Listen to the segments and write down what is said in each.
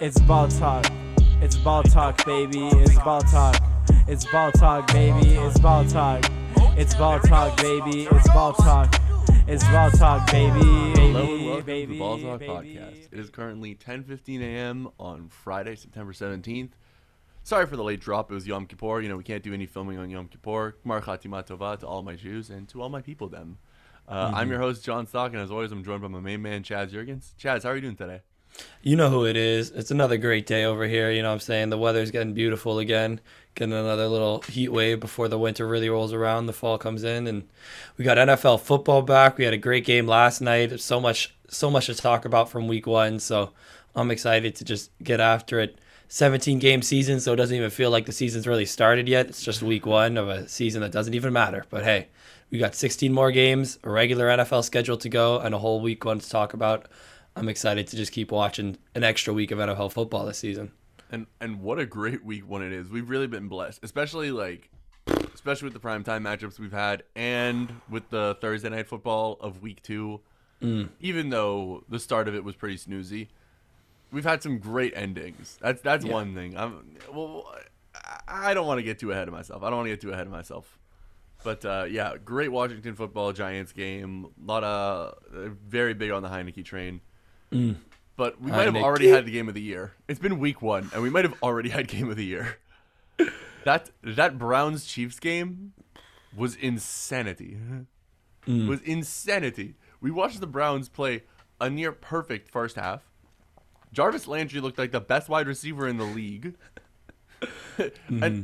It's ball talk. It's ball talk, baby. It's ball talk. It's ball talk, baby. It's ball talk. It's ball talk, baby. It's ball talk. It's ball talk, baby. Hello and welcome to the Ball Talk. Podcast. It is currently 10:15 a.m. on Friday, September 17th. Sorry for the late drop. It was Yom Kippur. You know we can't do any filming on Yom Kippur. Mar Chatima Tova to all my Jews and to all my people. Them. Uh, I'm your host John Stock, and as always, I'm joined by my main man Chaz Jurgens. Chaz, how are you doing today? You know who it is. It's another great day over here. You know what I'm saying? The weather's getting beautiful again. Getting another little heat wave before the winter really rolls around. The fall comes in and we got NFL football back. We had a great game last night. So much so much to talk about from week 1. So I'm excited to just get after it. 17 game season, so it doesn't even feel like the season's really started yet. It's just week 1 of a season that doesn't even matter. But hey, we got 16 more games, a regular NFL schedule to go and a whole week one to talk about. I'm excited to just keep watching an extra week of NFL football this season. And and what a great week one it is. We've really been blessed, especially like especially with the primetime matchups we've had and with the Thursday night football of week 2. Even though the start of it was pretty snoozy, we've had some great endings. That's that's Yeah. one thing. I'm well I- I don't want to get too ahead of myself. I don't want to get too ahead of myself. But uh, yeah, great Washington football Giants game. A lot of uh, very big on the Heinicke train. Mm. But we might have already had the game of the year. It's been week one, and we might have already had game of the year. That that Browns Chiefs game was insanity. Mm. Was insanity. We watched the Browns play a near perfect first half. Jarvis Landry looked like the best wide receiver in the league, and mm-hmm.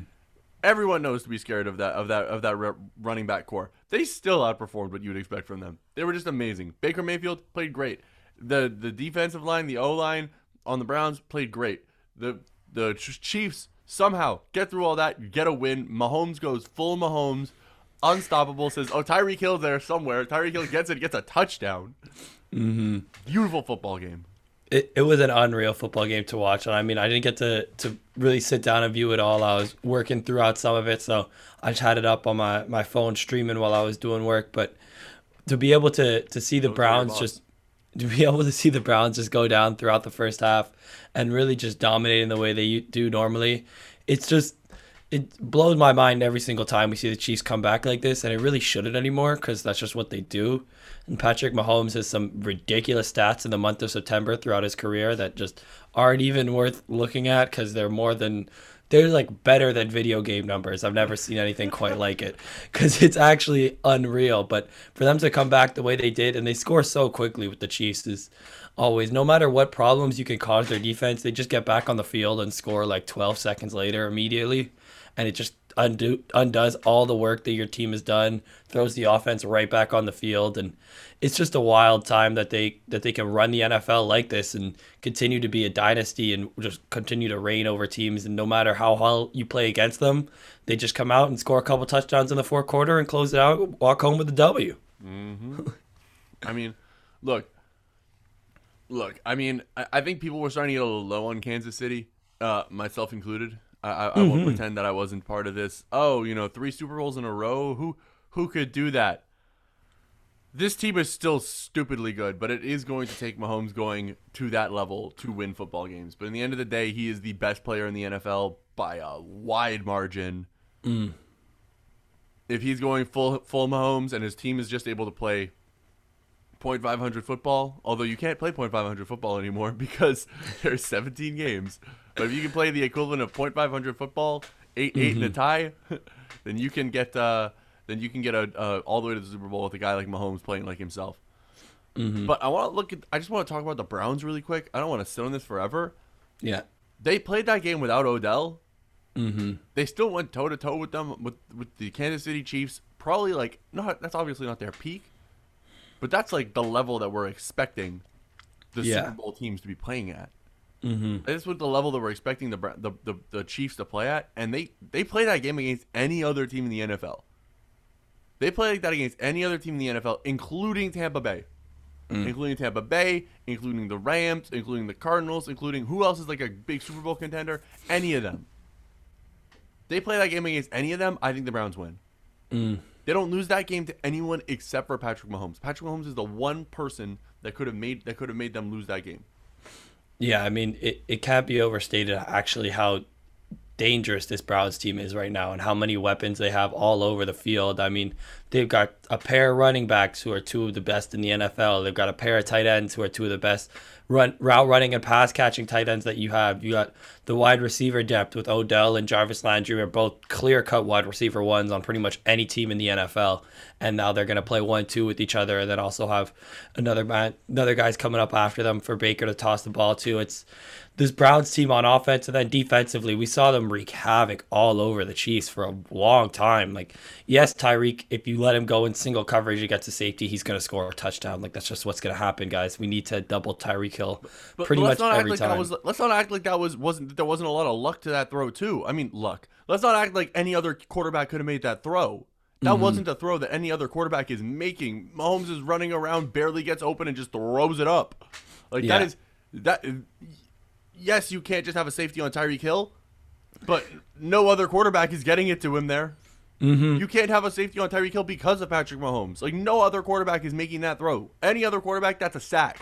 everyone knows to be scared of that of that of that ru- running back core. They still outperformed what you'd expect from them. They were just amazing. Baker Mayfield played great. The the defensive line, the O line on the Browns played great. The the Chiefs somehow get through all that, get a win. Mahomes goes full Mahomes, unstoppable. Says, "Oh, Tyreek Hill's there somewhere." Tyreek Hill gets it, gets a touchdown. Mm-hmm. Beautiful football game. It, it was an unreal football game to watch. And I mean, I didn't get to, to really sit down and view it all. I was working throughout some of it. So I just had it up on my, my phone streaming while I was doing work. But to be able to, to see the Go through your Browns just to be able to see the Browns just go down throughout the first half and really just dominating the way they do normally, it's just it blows my mind every single time we see the Chiefs come back like this, and it really shouldn't anymore because that's just what they do. And Patrick Mahomes has some ridiculous stats in the month of September throughout his career that just aren't even worth looking at because they're more than they're like better than video game numbers. I've never seen anything quite like it because it's actually unreal. But for them to come back the way they did and they score so quickly with the Chiefs is always no matter what problems you can cause their defense, they just get back on the field and score like 12 seconds later immediately, and it just undo undoes all the work that your team has done, throws the offense right back on the field, and it's just a wild time that they that they can run the NFL like this and continue to be a dynasty and just continue to reign over teams. And no matter how well you play against them, they just come out and score a couple touchdowns in the fourth quarter and close it out, walk home with a W. I mean, look, look. I mean, I, I think people were starting to get a little low on Kansas City, uh, myself included. I, I, I won't mm-hmm. pretend that I wasn't part of this. Oh, you know, three Super Bowls in a row. Who who could do that? This team is still stupidly good, but it is going to take Mahomes going to that level to win football games. But in the end of the day, he is the best player in the NFL by a wide margin. Mm. If he's going full full Mahomes and his team is just able to play .500 football, although you can't play .500 football anymore because there's 17 games. But if you can play the equivalent of .500 football, 8 8 in a tie, then you can get uh then you can get a uh, all the way to the Super Bowl with a guy like Mahomes playing like himself. But I want to look at I just want to talk about the Browns really quick. I don't want to sit on this forever. Yeah. They played that game without Odell. Mm-hmm. They still went toe to toe with them with with the Kansas City Chiefs. Probably like not that's obviously not their peak, but that's like the level that we're expecting the Yeah. Super Bowl teams to be playing at. Mm-hmm. That's what the level that we're expecting the, the the the Chiefs to play at, and they they play that game against any other team in the NFL. They play like that against any other team in the NFL, including Tampa Bay including Tampa Bay, including the Rams, including the Cardinals, including who else is like a big Super Bowl contender? Any of them. They play that game against any of them, I think the Browns win. They don't lose that game to anyone except for Patrick Mahomes. Patrick Mahomes is the one person that could have made that could have made them lose that game. Yeah, I mean, it, it can't be overstated actually how dangerous this Browns team is right now and how many weapons they have all over the field. I mean, they've got a pair of running backs who are two of the best in the NFL. They've got a pair of tight ends who are two of the best run route running and pass catching tight ends that you have. You got the wide receiver depth with Odell and Jarvis Landry are both clear cut wide receiver ones on pretty much any team in the NFL. And now they're gonna play one two with each other and then also have another man another guys coming up after them for Baker to toss the ball to. It's this Browns team on offense and then defensively, we saw them wreak havoc all over the Chiefs for a long time. Like, yes, Tyreek, if you let him go in single coverage against a safety, he's going to score a touchdown. Like, that's just what's going to happen, guys. We need to double Tyreek Hill But, pretty but much let's not every act like time. That was, let's not act like that was wasn't there wasn't a lot of luck to that throw too. I mean, luck. Let's not act like any other quarterback could have made that throw. That Mm-hmm. wasn't a throw that any other quarterback is making. Mahomes is running around, barely gets open, and just throws it up. Like Yeah. that is that. Yes, you can't just have a safety on Tyreek Hill, but no other quarterback is getting it to him there. Mm-hmm. You can't have a safety on Tyreek Hill because of Patrick Mahomes. Like no other quarterback is making that throw. Any other quarterback, that's a sack.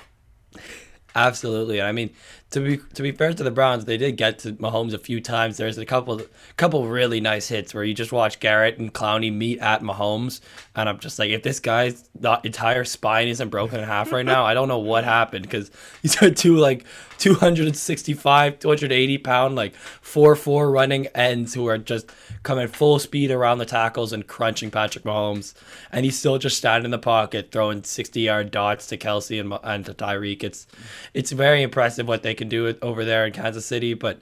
Absolutely. I mean, to be to be fair to the Browns, they did get to Mahomes a few times. There's a couple couple really nice hits where you just watch Garrett and Clowney meet at Mahomes, and I'm just like, if this guy's not, entire spine isn't broken in half right now, I don't know what happened because these are two like 265, 280 pound like four four running ends who are just coming full speed around the tackles and crunching Patrick Mahomes, and he's still just standing in the pocket throwing 60 yard dots to Kelce and, and to Tyreek. It's it's very impressive what they can do over there in Kansas City, but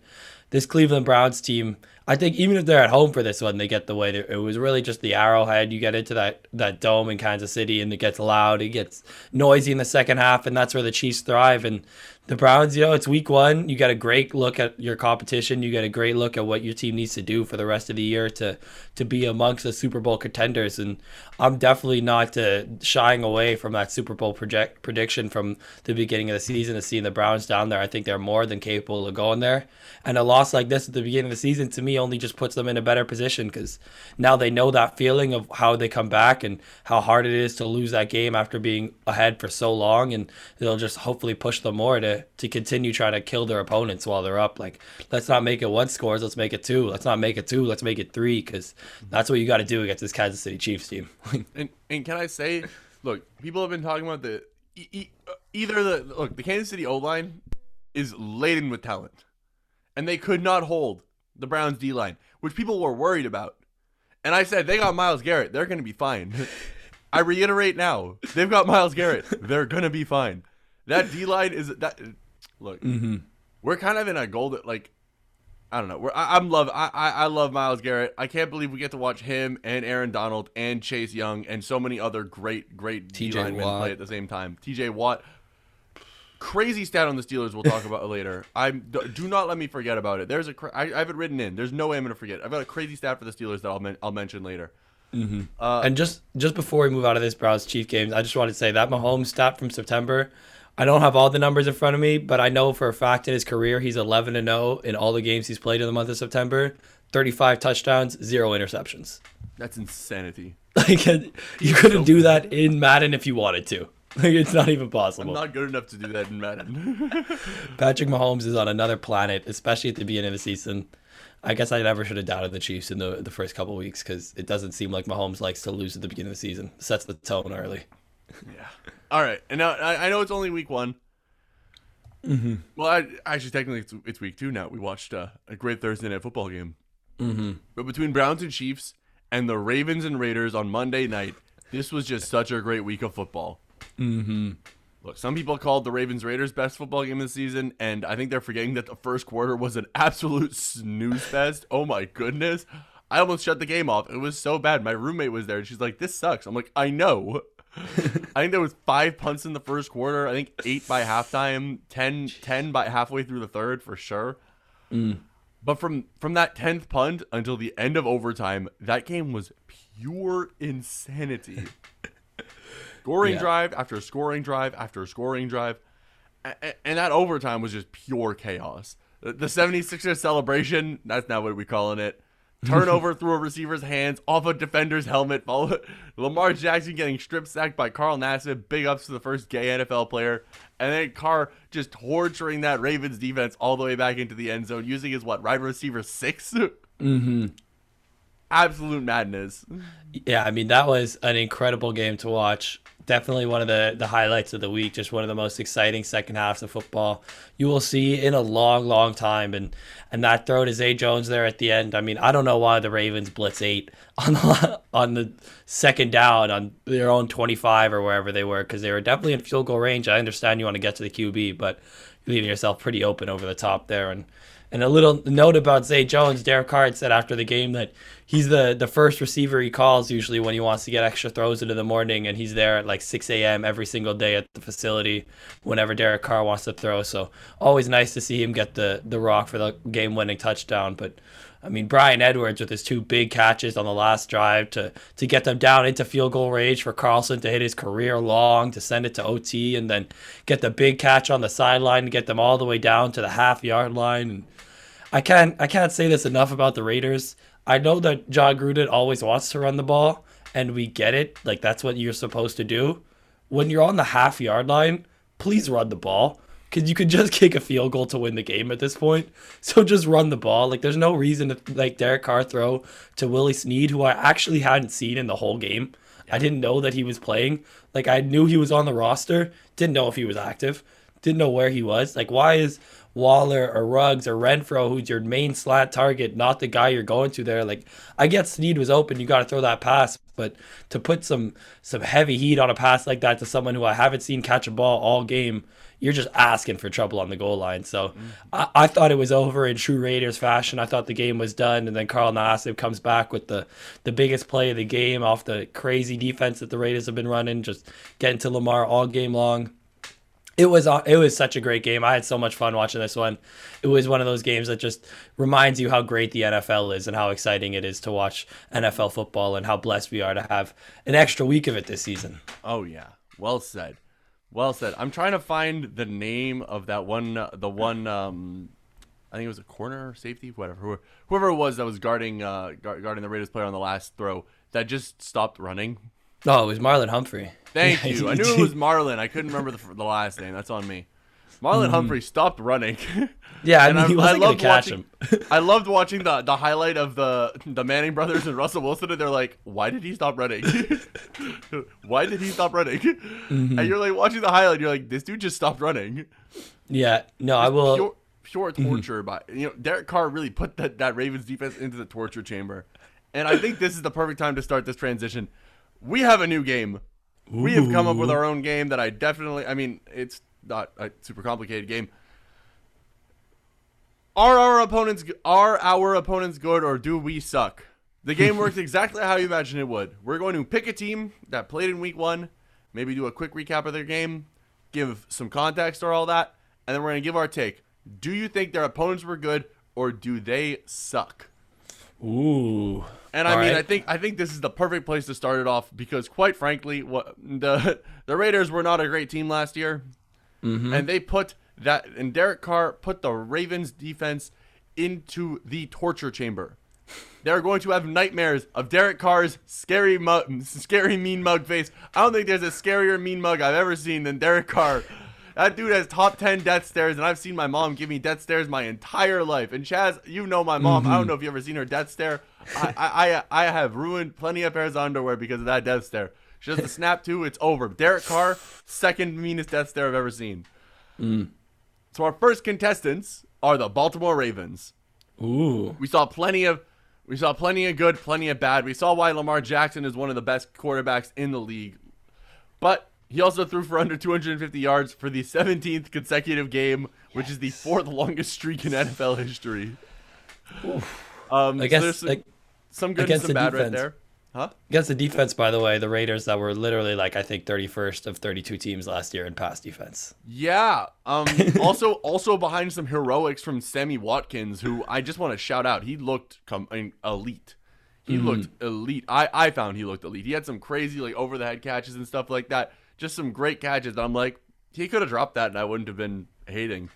this Cleveland Browns team, I think even if they're at home for this one, they get the way. It was really just the arrowhead. You get into that that dome in Kansas City, and it gets loud. It gets noisy in the second half, and that's where the Chiefs thrive. And the Browns, you know, it's week one. You get a great look at your competition. You get a great look at what your team needs to do for the rest of the year to to be amongst the Super Bowl contenders. And I'm definitely not uh, shying away from that Super Bowl project prediction from the beginning of the season. To seeing the Browns down there, I think they're more than capable of going there. And a loss like this at the beginning of the season, to me, only just puts them in a better position because now they know that feeling of how they come back and how hard it is to lose that game after being ahead for so long, and they'll just hopefully push them more to to continue trying to kill their opponents while they're up. Like, let's not make it one scores, let's make it two. Let's not make it two, let's make it three because that's what you got to do against this Kansas City Chiefs team. And and can I say, look, people have been talking about the e- uh, either the look the Kansas City O line is laden with talent, and they could not hold the Browns D line, which people were worried about. And I said they got Myles Garrett, they're gonna be fine. I reiterate now, they've got Myles Garrett, they're gonna be fine. That D line is that. Look, we're kind of in a golden like I don't know. We're, I, I'm love. I, I I love Myles Garrett. I can't believe we get to watch him and Aaron Donald and Chase Young and so many other great great D linemen play at the same time. T.J. Watt. Crazy stat on the Steelers. We'll talk about later. I'm do not let me forget about it. There's a cra- I, I have it written in. There's no way I'm gonna forget. I've got a crazy stat for the Steelers that I'll men- I'll mention later. Uh, And just just before we move out of this Browns Chief games, I just wanted to say that Mahomes stat from September. I don't have all the numbers in front of me, but I know for a fact in his career he's 11 and 0 in all the games he's played in the month of September. 35 touchdowns, zero interceptions. That's insanity. Like uh, you couldn't do that in Madden if you wanted to. Like it's not even possible. I'm not good enough to do that in Madden. Patrick Mahomes is on another planet, especially at the beginning of the season. I guess I never should have doubted the Chiefs in the the first couple weeks because it doesn't seem like Mahomes likes to lose at the beginning of the season. Sets the tone early. Yeah. All right. And now I, I know it's only week one. Mm-hmm. Well, I, actually, technically, it's, it's week two now. We watched uh, a great Thursday night football game. Mm-hmm. But between Browns and Chiefs and the Ravens and Raiders on Monday night, this was just such a great week of football. Mm-hmm. Look, some people called the Ravens Raiders best football game of the season, and I think they're forgetting that the first quarter was an absolute snooze fest. Oh my goodness. I almost shut the game off. It was so bad. My roommate was there and she's like, This sucks. I'm like, I know. I think there was five punts in the first quarter. I think eight by halftime, 10, 10 by halfway through the third for sure. Mm. But from from that tenth punt until the end of overtime, that game was pure insanity. scoring Yeah. drive after scoring drive after scoring drive, A- a- and that overtime was just pure chaos. The the 76ers celebration, that's not what we're calling it. Turnover through a receiver's hands, off a defender's helmet. Follow Lamar Jackson getting strip sacked by Carl Nassib. Big ups to the first gay NFL player. And then Carr just torturing that Ravens defense all the way back into the end zone, using his what, wide receiver 6 Mm-hmm. Absolute madness. Yeah, I mean that was an incredible game to watch. Definitely one of the the highlights of the week. Just one of the most exciting second halves of football you will see in a long, long time. And and that throw to Zay Jones there at the end. I mean, I don't know why the Ravens blitz eight on the on the second down on their own twenty five or wherever they were because they were definitely in field goal range. I understand you want to get to the QB, but you're leaving yourself pretty open over the top there. And and a little note about Zay Jones, Derek Carr said after the game that he's the the first receiver he calls usually when he wants to get extra throws into the morning, and he's there at like 6 a.m. every single day at the facility whenever Derek Carr wants to throw. So always nice to see him get the the rock for the game winning touchdown. But I mean, Bryan Edwards with his two big catches on the last drive to to get them down into field goal range for Carlson to hit his career long to send it to OT and then get the big catch on the sideline to get them all the way down to the half yard line. And I can't I can't say this enough about the Raiders. I know that Jon Gruden always wants to run the ball, and we get it. Like that's what you're supposed to do. When you're on the half yard line, please run the ball. Cause you could just kick a field goal to win the game at this point. So just run the ball. Like there's no reason to like Derek Carr throw to Willie Snead, who I actually hadn't seen in the whole game. I didn't know that he was playing. Like I knew he was on the roster, didn't know if he was active, didn't know where he was. Like why is Waller or Ruggs or Renfrow, who's your main slant target, not the guy you're going to there. Like I get Snead was open, you got to throw that pass, but to put some some heavy heat on a pass like that to someone who I haven't seen catch a ball all game, you're just asking for trouble on the goal line. So mm-hmm. I, I, thought it was over in true Raiders fashion. I thought the game was done, and then Carl Nassib comes back with the the biggest play of the game off the crazy defense that the Raiders have been running, just getting to Lamar all game long it was uh, it was such a great game. I had so much fun watching this one. It was one of those games that just reminds you how great the NFL is and how exciting it is to watch NFL football and how blessed we are to have an extra week of it this season. Oh yeah, well said, well said. I'm trying to find the name of that one, the one. Um, I think it was a corner safety, whatever, whoever it was that was guarding uh, guarding the Raiders player on the last throw that just stopped running Oh, it was Marlon Humphrey. Thank you. I knew it was Marlon. I couldn't remember the, the last name. That's on me. Marlon mm. Humphrey stopped running. Yeah, I mean, I, he wasn't I loved catch watching, him. I loved watching the the highlight of the the Manning brothers and Russell Wilson, and they're like, "Why did he stop running? Why did he stop running?" Mm-hmm. And you're like watching the highlight, you're like, "This dude just stopped running." Yeah, no, I will. Pure, pure mm-hmm. torture, mm-hmm. by you know, Derek Carr really put that that Ravens defense into the torture chamber, and I think this is the perfect time to start this transition we have a new game. Ooh. We have come up with our own game that I definitely. I mean, it's not a super complicated game. Are our opponents are our opponents good or do we suck? The game works exactly how you imagine it would. We're going to pick a team that played in week one, maybe do a quick recap of their game, give some context or all that, and then we're going to give our take. Do you think their opponents were good or do they suck? Ooh. And I All mean, right. I think I think this is the perfect place to start it off because, quite frankly, what the the Raiders were not a great team last year, mm-hmm. and they put that and Derek Carr put the Ravens defense into the torture chamber. They're going to have nightmares of Derek Carr's scary, mug, scary mean mug face. I don't think there's a scarier mean mug I've ever seen than Derek Carr. That dude has top 10 death stares, and I've seen my mom give me death stares my entire life. And Chaz, you know my mom. Mm-hmm. I don't know if you ever seen her death stare. I, I, I, I have ruined plenty of pairs of underwear because of that death stare. She does the snap to, it's over. Derek Carr, second meanest death stare I've ever seen. Mm. So our first contestants are the Baltimore Ravens. Ooh. We saw plenty of we saw plenty of good, plenty of bad. We saw why Lamar Jackson is one of the best quarterbacks in the league. But he also threw for under 250 yards for the 17th consecutive game, which is the fourth longest streak in NFL history. Um, I guess so some, like, some good and some bad defense. right there. Huh? Against the defense, by the way, the Raiders that were literally like I think 31st of 32 teams last year in pass defense. Yeah. Um. also, also behind some heroics from Sammy Watkins, who I just want to shout out. He looked com- I mean, elite. He mm-hmm. looked elite. I I found he looked elite. He had some crazy like over the head catches and stuff like that just some great catches. I'm like, he could have dropped that, and I wouldn't have been hating.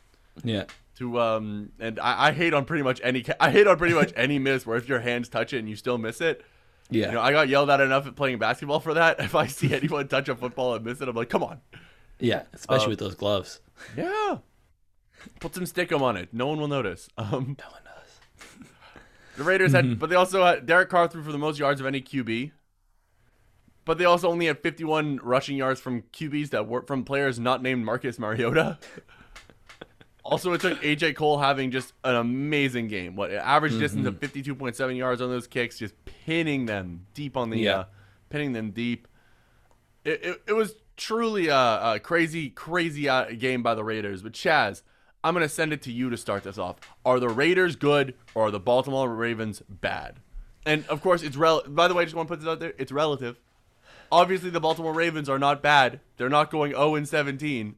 Yeah. to um, and I, I hate on pretty much any ca- I hate on pretty much any miss where if your hands touch it and you still miss it. Yeah. You know, I got yelled at enough at playing basketball for that. If I see anyone touch a football and miss it, I'm like, come on. yeah. Especially Um, with those gloves. Yeah. Put some stickum on it. No one will notice. Um, No one knows. the Raiders had, but they also had Derek Carr threw for the most yards of any QB. But they also only had 51 rushing yards from QBs that were from players not named Marcus Mariota. also, it took AJ Cole having just an amazing game. What average distance of 52.7 yards on those kicks, just pinning them deep on the, Yeah. uh, pinning them deep. It, it, it was truly a, a crazy, crazy uh, game by the Raiders. But Chaz, I'm gonna send it to you to start this off. Are the Raiders good or are the Baltimore Ravens bad? And of course, it's rel. By the way, I just want to put this out there. It's relative. Obviously, the Baltimore Ravens are not bad. They're not going 0 and 17.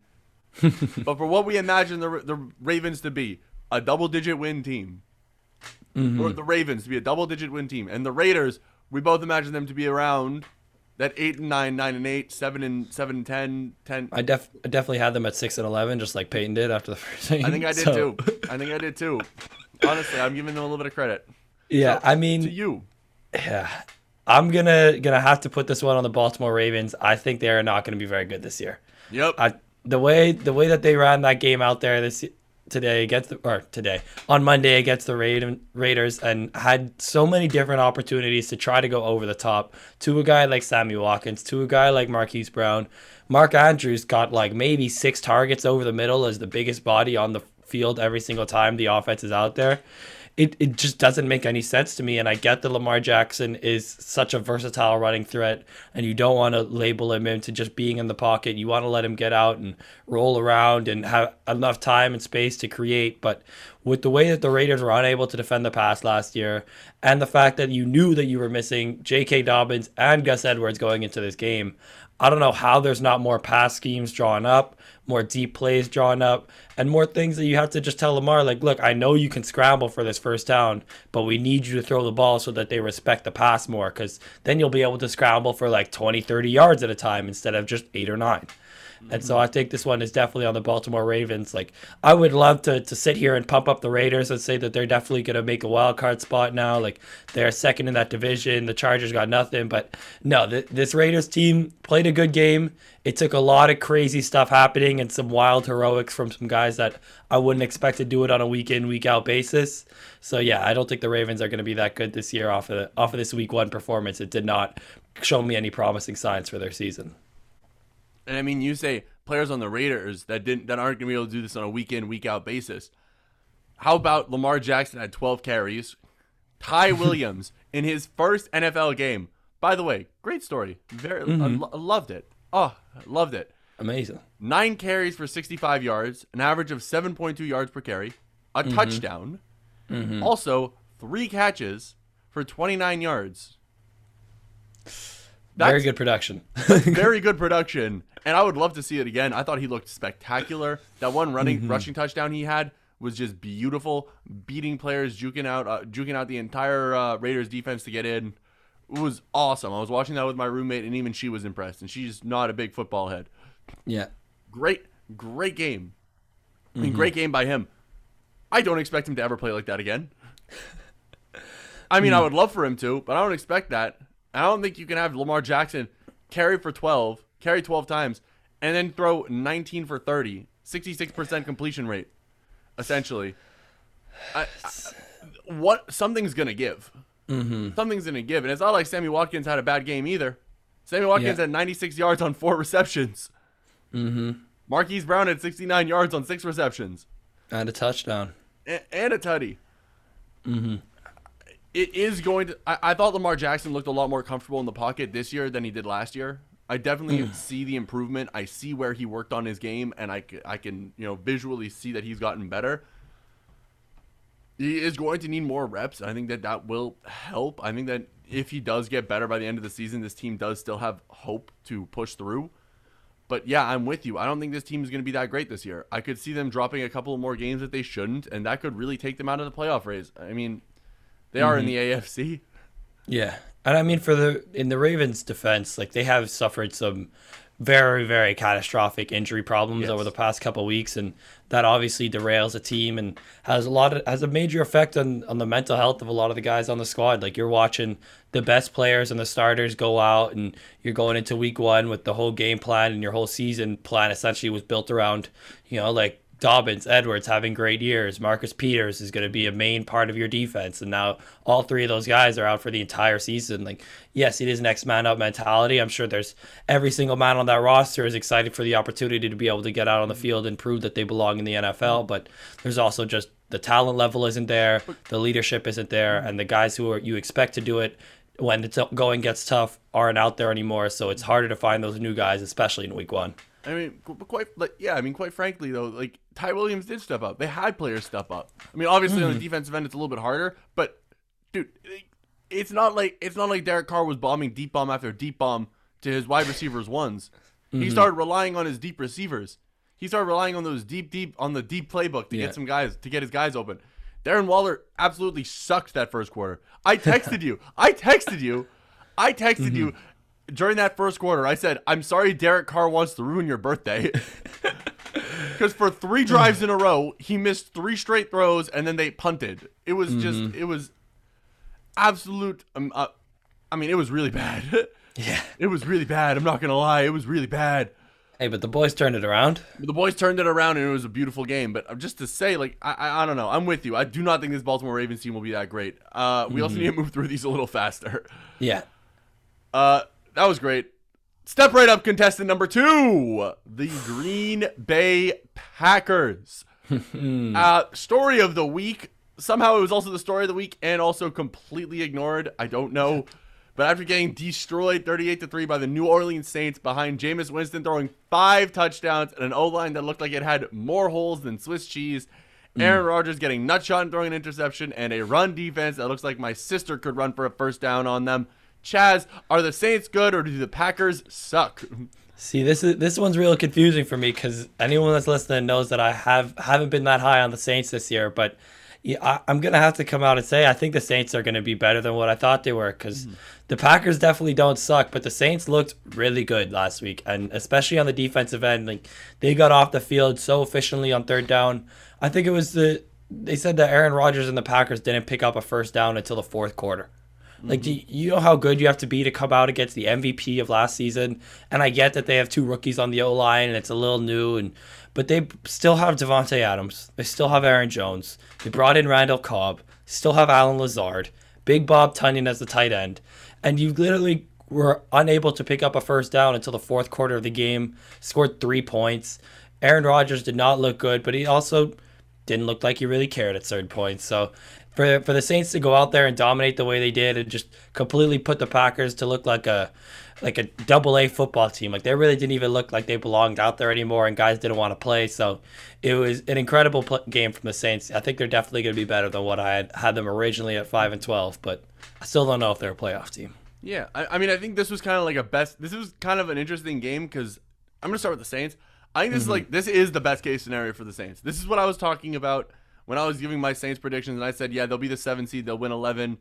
but for what we imagine the the Ravens to be, a double-digit win team, mm-hmm. or the Ravens to be a double-digit win team, and the Raiders, we both imagine them to be around that eight and nine, nine and eight, seven and seven and ten, ten. I def I definitely had them at six and eleven, just like Peyton did after the first game. I think I did So, too. I think I did too. Honestly, I'm giving them a little bit of credit. Yeah, I mean, To you, yeah, I'm gonna gonna have to put this one on the Baltimore Ravens. I think they are not gonna be very good this year. yep. I the way the way that they ran that game out there this today against the or today on Monday against the Raid, Raiders and had so many different opportunities to try to go over the top to a guy like Sammy Watkins, to a guy like Marquise Brown. Mark Andrews got like maybe six targets over the middle as the biggest body on the field every single time the offense is out there. It, it just doesn't make any sense to me. And I get that Lamar Jackson is such a versatile running threat, and you don't want to label him into just being in the pocket. You want to let him get out and roll around and have enough time and space to create. But with the way that the Raiders were unable to defend the pass last year, and the fact that you knew that you were missing J.K. Dobbins and Gus Edwards going into this game, I don't know how there's not more pass schemes drawn up, more deep plays drawn up, and more things that you have to just tell Lamar, like, look, I know you can scramble for this first down, but we need you to throw the ball so that they respect the pass more, because then you'll be able to scramble for like 20, 30 yards at a time instead of just eight or nine. And so I think this one is definitely on the Baltimore Ravens. Like I would love to, to sit here and pump up the Raiders and say that they're definitely going to make a wild card spot now. Like they're second in that division. The Chargers got nothing, but no, th- this Raiders team played a good game. It took a lot of crazy stuff happening and some wild heroics from some guys that I wouldn't expect to do it on a week in week out basis. So yeah, I don't think the Ravens are going to be that good this year off of the, off of this week one performance. It did not show me any promising signs for their season. And I mean, you say players on the Raiders that didn't that aren't gonna be able to do this on a week in week out basis. How about Lamar Jackson had 12 carries? Ty Williams in his first NFL game. By the way, great story. Very, mm-hmm. lo- I loved it. Oh, loved it. Amazing. Nine carries for 65 yards, an average of 7.2 yards per carry, a mm-hmm. touchdown. Mm-hmm. Also, three catches for 29 yards. Very good production. very good production, and I would love to see it again. I thought he looked spectacular. That one running Mm-hmm. rushing touchdown he had was just beautiful, beating players, juking out, uh, juking out the entire uh, Raiders defense to get in. It was awesome. I was watching that with my roommate, and even she was impressed. And she's not a big football head. yeah. Great, great game. I Mm-hmm. mean, great game by him. I don't expect him to ever play like that again. I mean, I Hmm. would love for him to, but I don't expect that. I don't think you can have Lamar Jackson carry for 12, carry 12 times, and then throw 19 for 30, 66% completion rate, essentially. I, I, what something's gonna give. Mm-hmm. Something's gonna give, and it's not like Sammy Watkins had a bad game either. Sammy Watkins Yeah. had 96 yards on four receptions. Mm-hmm. Marquise Brown had 69 yards on six receptions And a touchdown. a- and a tutty. Mm-hmm. Is going to. I, I thought Lamar Jackson looked a lot more comfortable in the pocket this year than he did last year. I definitely mm. see the improvement. I see where he worked on his game, and I, I can you know visually see that he's gotten better. He is going to need more reps. I think that that will help. I think that if he does get better by the end of the season, this team does still have hope to push through. But yeah, I'm with you. I don't think this team is going to be that great this year. I could see them dropping a couple of more games that they shouldn't, and that could really take them out of the playoff race. I mean, they are in mm-hmm. the AFC. Yeah. And I mean for the in the Ravens defense, like they have suffered some very very catastrophic injury problems Yes. over the past couple weeks and that obviously derails a team and has a lot of has a major effect on on the mental health of a lot of the guys on the squad like you're watching the best players and the starters go out and you're going into week 1 with the whole game plan and your whole season plan essentially was built around you know like Dobbins, Edwards having great years. Marcus Peters is going to be a main part of your defense. And now all three of those guys are out for the entire season. Like, yes, it is next man up mentality. I'm sure there's every single man on that roster is excited for the opportunity to be able to get out on the field and prove that they belong in the NFL. But there's also just the talent level isn't there, the leadership isn't there, and the guys who are you expect to do it when the t- going gets tough aren't out there anymore. So it's harder to find those new guys, especially in week one. I mean, qu- quite like yeah. I mean, quite frankly though, like Ty Williams did step up. They had players step up. I mean, obviously on the mm-hmm. defensive end, it's a little bit harder, but dude, it's not like it's not like Derek Carr was bombing deep bomb after deep bomb to his wide receivers ones. He mm-hmm. started relying on his deep receivers. He started relying on those deep, deep on the deep playbook to Yeah. get some guys to get his guys open. Darren Waller absolutely sucked that first quarter. I texted you. I texted you. I texted you mm-hmm. During that first quarter. I said, "I'm sorry, Derek Carr wants to ruin your birthday." Because for three drives in a row, he missed three straight throws, and then they punted. It was just, it was absolute. Um, uh, I mean, it was really bad. Yeah. it was really bad. I'm not gonna lie, it was really bad. Hey, but the boys turned it around. The boys turned it around, and it was a beautiful game. But uh, just to say, like, I, I, I don't know. I'm with you. I do not think this Baltimore Ravens team will be that great. Uh, we also need to move through these a little faster. Yeah. Uh, that was great. Step right up, contestant number two, the Green Bay Packers. uh, story of the week. Somehow it was also the story of the week, and also completely ignored. I don't know. But after getting destroyed 38 to 3 by the New Orleans Saints behind Jameis Winston throwing five touchdowns and an O line that looked like it had more holes than Swiss cheese, Aaron Rodgers getting nutshot and throwing an interception, and a run defense that looks like my sister could run for a first down on them. Chaz, are the Saints good or do the Packers suck? See, this is this one's real confusing for me because anyone that's listening knows that I have haven't been that high on the Saints this year. But yeah, I, I'm gonna have to come out and say I think the Saints are gonna be better than what I thought they were because mm-hmm. the Packers definitely don't suck, but the Saints looked really good last week, and especially on the defensive end, like they got off the field so efficiently on third down. I think it was the they said that Aaron Rodgers and the Packers didn't pick up a first down until the fourth quarter. Like, do you, you know how good you have to be to come out against the MVP of last season? And I get that they have two rookies on the O line and it's a little new, and but they still have Davante Adams. They still have Aaron Jones. They brought in Randall Cobb. Still have Allen Lazard. Big Bob Tonyan as the tight end, and you literally were unable to pick up a first down until the fourth quarter of the game. Scored three points. Aaron Rodgers did not look good, but he also didn't look like he really cared at certain points. So for for the Saints to go out there and dominate the way they did and just completely put the Packers to look like a like a double A football team. Like they really didn't even look like they belonged out there anymore and guys didn't want to play. So it was an incredible pl- game from the Saints. I think they're definitely going to be better than what I had had them originally at 5 and 12, but I still don't know if they're a playoff team. Yeah, I, I mean, I think this was kind of like a best. This was kind of an interesting game because I'm gonna start with the Saints. I think this is mm-hmm. like this is the best case scenario for the Saints. This is what I was talking about when I was giving my Saints predictions, and I said, yeah, they'll be the seven seed, they'll win 11.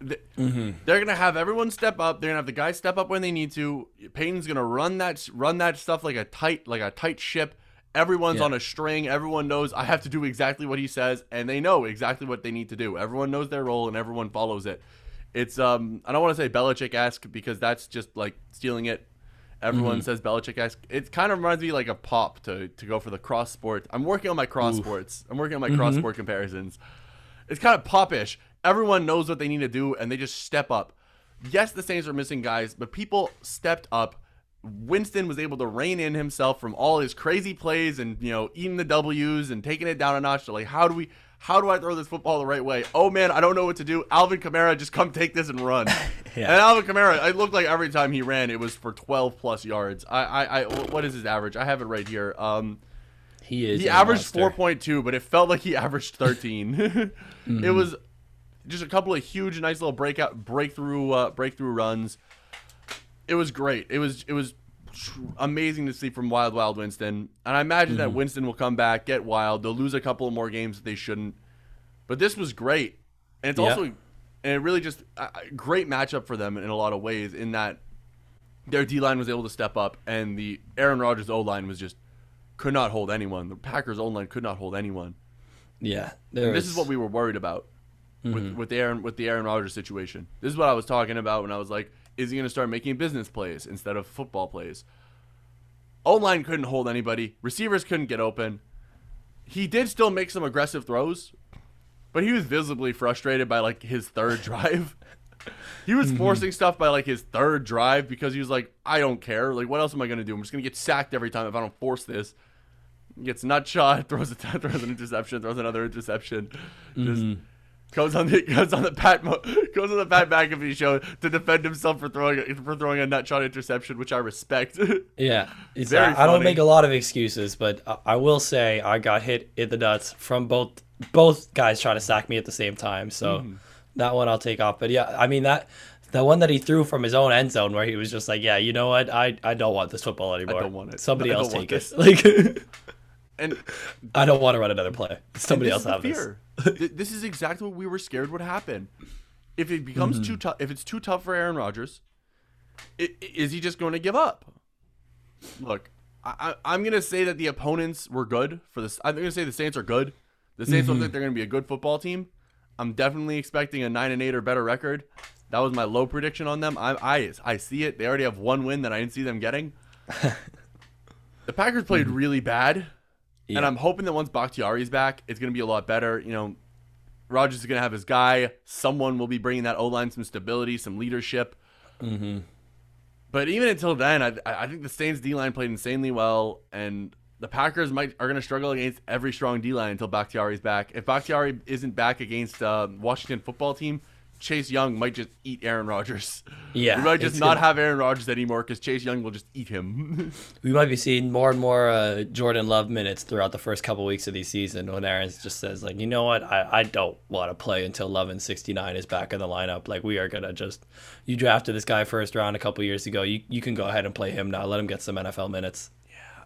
Th- They're gonna have everyone step up. They're gonna have the guys step up when they need to. Payton's gonna run that run that stuff like a tight like a tight ship. Everyone's Yeah. on a string. Everyone knows I have to do exactly what he says, and they know exactly what they need to do. Everyone knows their role, and everyone follows it. It's um I don't want to say Belichick esque because that's just like stealing it. Everyone mm-hmm. says Belichick esque. It kind of reminds me like a pop to to go for the cross sport. I'm working on my cross sports. I'm working on my cross mm-hmm. sport comparisons. It's kind of popish. Everyone knows what they need to do and they just step up. Yes, the Saints are missing guys, but people stepped up. Winston was able to rein in himself from all his crazy plays and you know eating the W's and taking it down a notch to like how do we how do I throw this football the right way? Oh man, I don't know what to do. Alvin Kamara, just come take this and run. Yeah. And Alvin Kamara, it looked like every time he ran, it was for 12 plus yards. I, I, I what is his average? I have it right here. Um, He is he averaged 4.2, but it felt like he averaged 13. Mm-hmm. It was just a couple of huge, nice little breakout, breakthrough, uh, breakthrough runs. It was great. It was, it was tr- amazing to see from Wild Wild Winston. And I imagine Mm-hmm. that Winston will come back, get wild. They'll lose a couple of more games that they shouldn't. But this was great, and it's Yeah. also, and it really just a great matchup for them in a lot of ways. In that their D line was able to step up, and the Aaron Rodgers O line was just could not hold anyone. The Packers O line could not hold anyone. Yeah, this is what we were worried about with with the Aaron with the Aaron Rodgers situation. This is what I was talking about when I was like, is he going to start making business plays instead of football plays? O line couldn't hold anybody. Receivers couldn't get open. He did still make some aggressive throws, but he was visibly frustrated by like his third drive. He was mm-hmm. forcing stuff by like his third drive because he was like, I don't care. Like, what else am I gonna do? I'm just gonna get sacked every time if I don't force this. Gets nut shot, throws a throws an interception, throws another interception. Just mm-hmm. Goes on the goes on the Pat Mo- goes on the Pat McAfee show to defend himself for throwing a, for throwing a nut shot interception, which I respect. Yeah, it's, Very I, I don't make a lot of excuses, but I, I will say I got hit in the nuts from both both guys trying to sack me at the same time. So Mm-hmm. that one I'll take off. But yeah, I mean that the one that he threw from his own end zone where he was just like, yeah, you know what, I I don't want this football anymore. don't want it. Somebody I else take it. Like and I don't want to run another play. Somebody else have is this. Th- this is exactly what we were scared would happen. If it becomes Mm-hmm. too tough, if it's too tough for Aaron Rodgers, i- i- is he just going to give up? Look, I, I, I'm going to say that the opponents were good for this. I'm going to say the Saints are good. The Saints Mm-hmm. look like they're going to be a good football team. I'm definitely expecting a nine and eight or better record. That was my low prediction on them. I, I, I see it. They already have one win that I didn't see them getting. the Packers played really bad. Yeah. And I'm hoping that once Bakhtiari's back, it's going to be a lot better. You know, Rodgers is going to have his guy. Someone will be bringing that O line some stability, some leadership. Mm-hmm. But even until then, I, I think the Saints D line played insanely well, and the Packers might are going to struggle against every strong D line until Bakhtiari's back. If Bakhtiari isn't back against uh, Washington football team, Chase Young might just eat Aaron Rodgers. Yeah, we might just not gonna- have Aaron Rodgers anymore because Chase Young will just eat him. We might be seeing more and more uh, Jordan Love minutes throughout the first couple weeks of the season when Aaron just says like, you know what, I, I don't want to play until Love and 69 is back in the lineup. Like we are gonna just, you drafted this guy first round a couple years ago. You you can go ahead and play him now. Let him get some NFL minutes.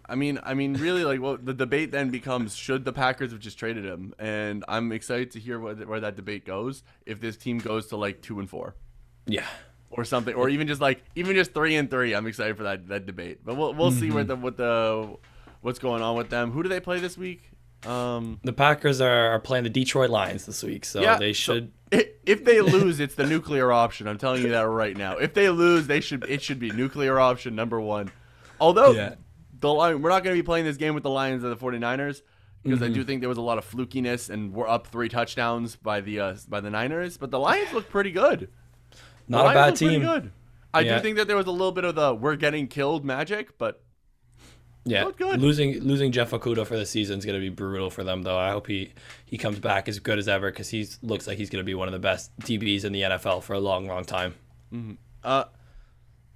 I mean, I mean, really, like, well, the debate then becomes: should the Packers have just traded him? And I'm excited to hear what, where that debate goes. If this team goes to like two and four, Yeah. or something, or even just like even just three and three, I'm excited for that that debate. But we'll we'll see where the what the what's going on with them. Who do they play this week? Um, The Packers are, are playing the Detroit Lions this week, so yeah, they should. i- if they lose, it's the nuclear option. I'm telling you that right now. If they lose, they should it should be nuclear option number one. Although Yeah. The Lion, we're not going to be playing this game with the Lions or the 49ers because I do Mm-hmm. think there was a lot of flukiness and we're up three touchdowns by the uh, by the Niners. But the Lions look pretty good. The Not a Lions bad team. Good. I Yeah. do think that there was a little bit of the we're getting killed magic, but Yeah, good. losing losing Jeff Okudah for the season is going to be brutal for them, though. I hope he he comes back as good as ever because he looks like he's going to be one of the best DBs in the NFL for a long, long time. Uh,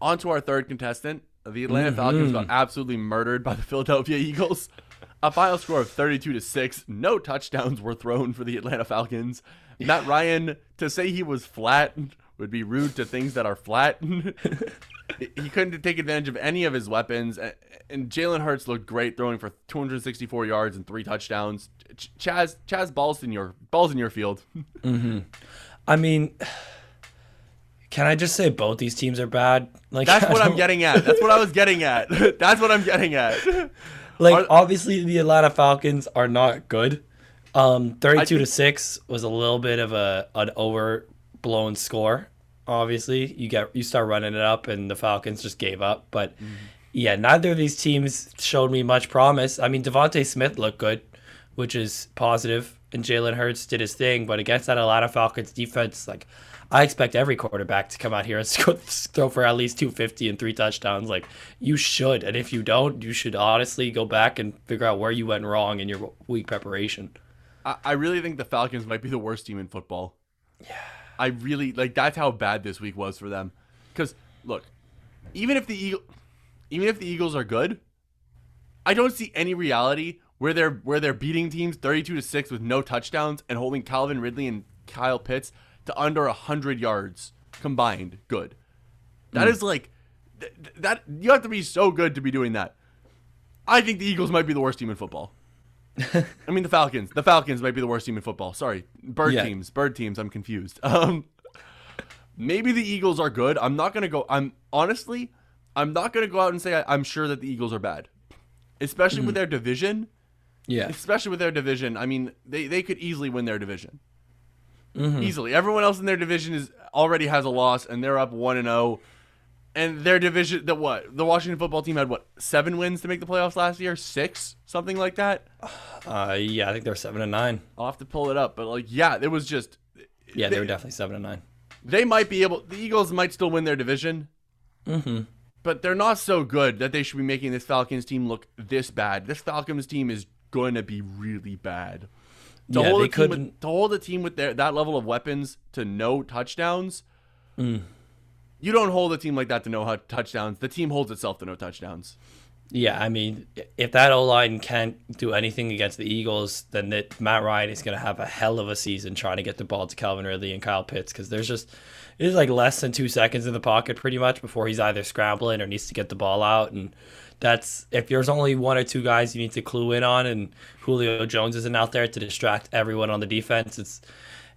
on to our third contestant. The Atlanta Falcons got mm-hmm. absolutely murdered by the Philadelphia Eagles. A final score of 32 to 6. No touchdowns were thrown for the Atlanta Falcons. Matt Ryan, to say he was flat would be rude to things that are flat. he couldn't take advantage of any of his weapons. And Jalen Hurts looked great, throwing for 264 yards and three touchdowns. Ch- Chaz, Chaz, balls in your balls in your field. Mm-hmm. I mean, can I just say both these teams are bad? Like That's I what I'm getting at. That's what I was getting at. That's what I'm getting at. Like Are- obviously the Atlanta Falcons are not good. Um, 32 to 6 was a little bit of a an overblown score. Obviously, you get you start running it up and the Falcons just gave up, but Mm-hmm. yeah, neither of these teams showed me much promise. I mean, DeVonta Smith looked good, which is positive, and Jalen Hurts did his thing, but against that Atlanta Falcons defense, like I expect every quarterback to come out here and throw for at least 250 and three touchdowns. Like you should, and if you don't, you should honestly go back and figure out where you went wrong in your week preparation. I, I really think the Falcons might be the worst team in football. Yeah. I really like that's how bad this week was for them. Because look, even if the Eagle, even if the Eagles are good, I don't see any reality where they're where they're beating teams 32 to 6 with no touchdowns and holding Calvin Ridley and Kyle Pitts to under 100 yards combined good. That is like th- th- that you have to be so good to be doing that. I think the Eagles might be the worst team in football. I mean the Falcons. The Falcons might be the worst team in football. Sorry, bird Yeah. teams. Bird teams. I'm confused. Um, maybe the Eagles are good. I'm not gonna go. I'm honestly, I'm not gonna go out and say I, I'm sure that the Eagles are bad, especially with their division. Yeah. Especially with their division. I mean, they they could easily win their division. Easily. Everyone else in their division is already has a loss, and they're up one and zero. And their division, the what? The Washington football team had what seven wins to make the playoffs last year, six, something like that. Uh, yeah, I think they're seven and nine. I'll have to pull it up, but like, yeah, it was just Yeah, they were definitely seven and nine. they might be able. The Eagles might still win their division, Mm-hmm. but they're not so good that they should be making this Falcons team look this bad. This Falcons team is going to be really bad. To Yeah, hold they a team with, to hold a team with their, that level of weapons to no touchdowns. Mm. You don't hold a team like that to no touchdowns. The team holds itself to no touchdowns. Yeah, I mean, if that O line can't do anything against the Eagles, then that Matt Ryan is going to have a hell of a season trying to get the ball to Calvin Ridley and Kyle Pitts because there's just it's like less than two seconds in the pocket pretty much before he's either scrambling or needs to get the ball out, and that's if there's only one or two guys you need to clue in on, and Julio Jones isn't out there to distract everyone on the defense. It's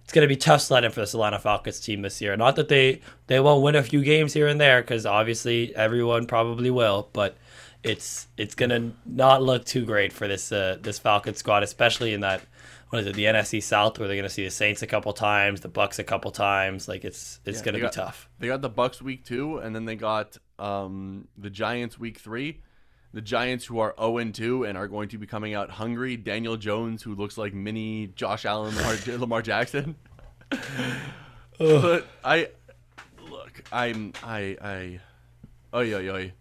it's going to be tough sledding for this Atlanta Falcons team this year. Not that they they won't win a few games here and there because obviously everyone probably will, but it's it's gonna not look too great for this uh, this Falcons squad, especially in that what is it the NFC South where they're gonna see the Saints a couple times, the Bucks a couple times. Like it's it's Yeah, gonna be got- tough. They got the Bucks week two, and then they got um, the Giants week three. The Giants, who are 0 2 and are going to be coming out hungry. Daniel Jones, who looks like mini Josh Allen, Lamar, Lamar Jackson. but I look, I'm I I, oi oi oi.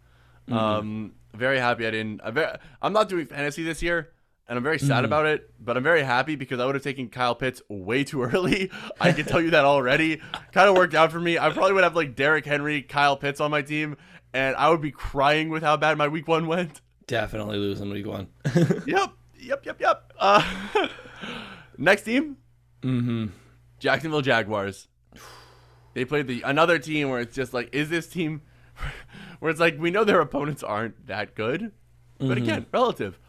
Um, very happy I didn't. I'm, very, I'm not doing fantasy this year, and I'm very sad about it. But I'm very happy because I would have taken Kyle Pitts way too early. I can tell you that already. kind of worked out for me. I probably would have like Derrick Henry, Kyle Pitts on my team, and I would be crying with how bad my week one went. Definitely losing week one. Yep, yep, yep, yep. Uh, next team, mm-hmm. Jacksonville Jaguars. They played the another team where it's just like, is this team where it's like we know their opponents aren't that good, but again, relative.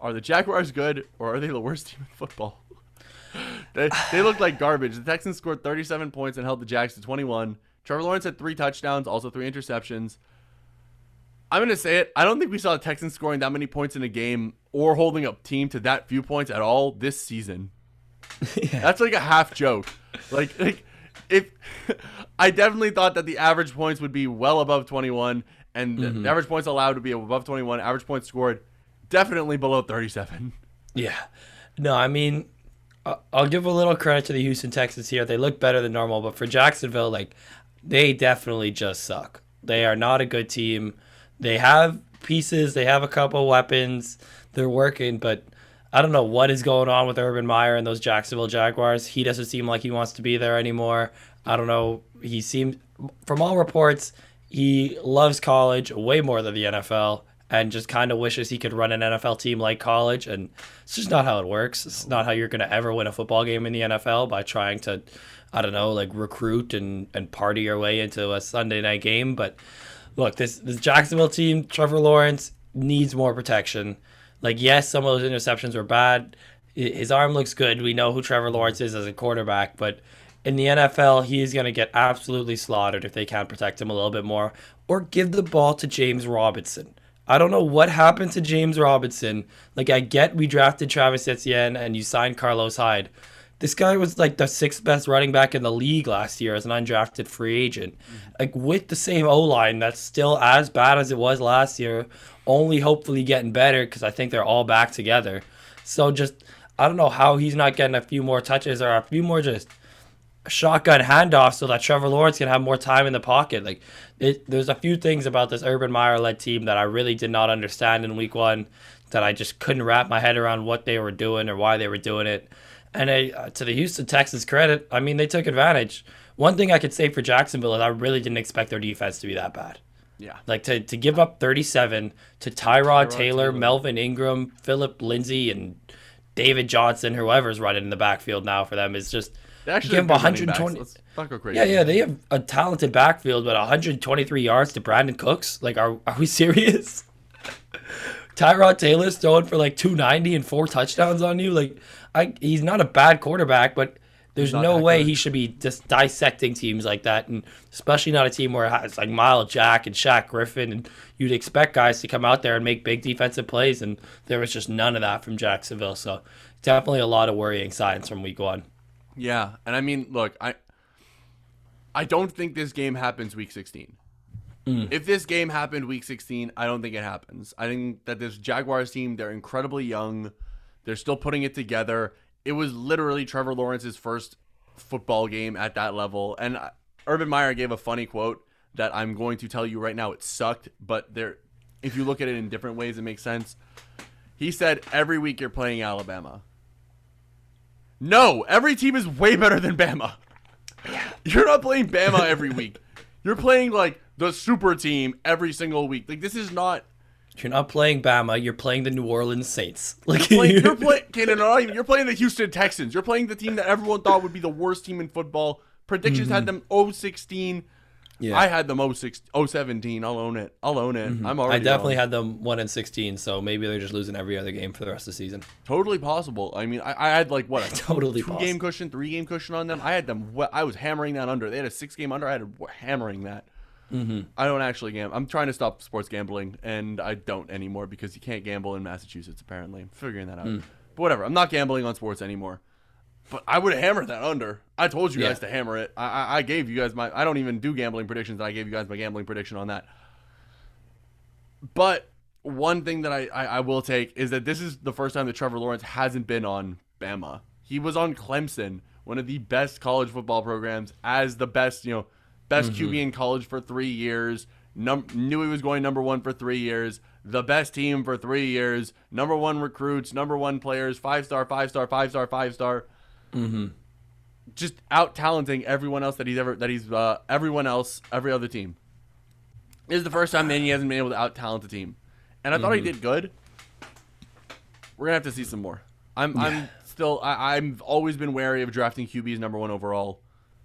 Are the Jaguars good or are they the worst team in football? they, they look like garbage. The Texans scored 37 points and held the Jags to 21. Trevor Lawrence had three touchdowns, also three interceptions. I'm going to say it. I don't think we saw the Texans scoring that many points in a game or holding up team to that few points at all this season. That's like a half joke. Like, like if I definitely thought that the average points would be well above 21, and the- the average points allowed to be above 21, average points scored definitely below 37. Yeah. No, I mean, I'll give a little credit to the Houston Texans here. They look better than normal, but for Jacksonville, like, they definitely just suck. They are not a good team. They have pieces, they have a couple weapons, they're working, but I don't know what is going on with Urban Meyer and those Jacksonville Jaguars. He doesn't seem like he wants to be there anymore. I don't know. He seems, from all reports, he loves college way more than the NFL and just kind of wishes he could run an NFL team like college. And it's just not how it works. It's not how you're going to ever win a football game in the NFL by trying to, I don't know, like recruit and, and party your way into a Sunday night game. But look, this, this Jacksonville team, Trevor Lawrence, needs more protection. Like, yes, some of those interceptions were bad. His arm looks good. We know who Trevor Lawrence is as a quarterback, but in the NFL, he is going to get absolutely slaughtered if they can't protect him a little bit more or give the ball to James Robinson. I don't know what happened to James Robinson. Like, I get we drafted Travis Etienne and you signed Carlos Hyde. This guy was like the sixth best running back in the league last year as an undrafted free agent. Mm-hmm. Like, with the same O line that's still as bad as it was last year, only hopefully getting better because I think they're all back together. So, just, I don't know how he's not getting a few more touches or a few more just shotgun handoff so that Trevor Lawrence can have more time in the pocket. Like, it, there's a few things about this Urban Meyer led team that I really did not understand in week one that I just couldn't wrap my head around what they were doing or why they were doing it. And I, uh, to the Houston Texans credit, I mean, they took advantage. One thing I could say for Jacksonville is I really didn't expect their defense to be that bad. Yeah. Like to, to give up 37 to Tyrod, Taylor, Taylor. Melvin Ingram, Philip Lindsay, and David Johnson, whoever's running in the backfield now for them is just They actually give have them good running backs. 120. Let's not go crazy. Yeah, yeah, they have a talented backfield, but 123 yards to Brandin Cooks. Like, are are we serious? Tyrod Taylor's throwing for like 290 and four touchdowns on you. Like, I he's not a bad quarterback, but There's no way good. he should be just dissecting teams like that, and especially not a team where it's like Myles Jack and Shaq Griffin, and you'd expect guys to come out there and make big defensive plays, and there was just none of that from Jacksonville. So definitely a lot of worrying signs from Week One. Yeah, and I mean, look, I I don't think this game happens week 16. Mm. If this game happened week 16, I don't think it happens. I think that this Jaguars team, they're incredibly young. They're still putting it together. It was literally Trevor Lawrence's first football game at that level. And Urban Meyer gave a funny quote that I'm going to tell you right now. It sucked, but there if you look at it in different ways it makes sense. He said every week you're playing Alabama. No, every team is way better than Bama. You're not playing Bama every week. You're playing like the super team every single week. Like this is not. You're not playing Bama. You're playing the New Orleans Saints. Like you're playing. Okay, no, not even. You're playing the Houston Texans. You're playing the team that everyone thought would be the worst team in football. Predictions had mm-hmm. them 0-16. Yeah. I had them 0-6 0-17. I'll own it. I'll own it. Mm-hmm. I'm already. I definitely had them one and sixteen, so maybe they're just losing every other game for the rest of the season. totally possible. I mean, I, I had like what a Totally two game cushion, three game cushion on them. I had them. I was hammering that under. They had a six game under. I had hammering that. Mm-hmm. I don't actually gamble. I'm trying to stop sports gambling, and I don't anymore because you can't gamble in Massachusetts. Apparently, I'm figuring that out. Mm. But whatever. I'm not gambling on sports anymore. But I would hammer that under. I told you Yeah. guys to hammer it. I, I, I gave you guys my. I don't even do gambling predictions. I gave you guys my gambling prediction on that. But one thing that I, I, I will take is that this is the first time that Trevor Lawrence hasn't been on Bama. He was on Clemson, one of the best college football programs, as the best, you know, best QB in college for three years. Num- knew he was going number one for three years. The best team for three years. Number one recruits, number one players, five star, five star, five star, five star. Just out talenting everyone else that he's ever that he's uh, everyone else, every other team. This is the first time that he hasn't been able to out talent a team, and I thought he did good. We're gonna have to see some more. I'm I'm still I, I've always been wary of drafting QBs number one overall.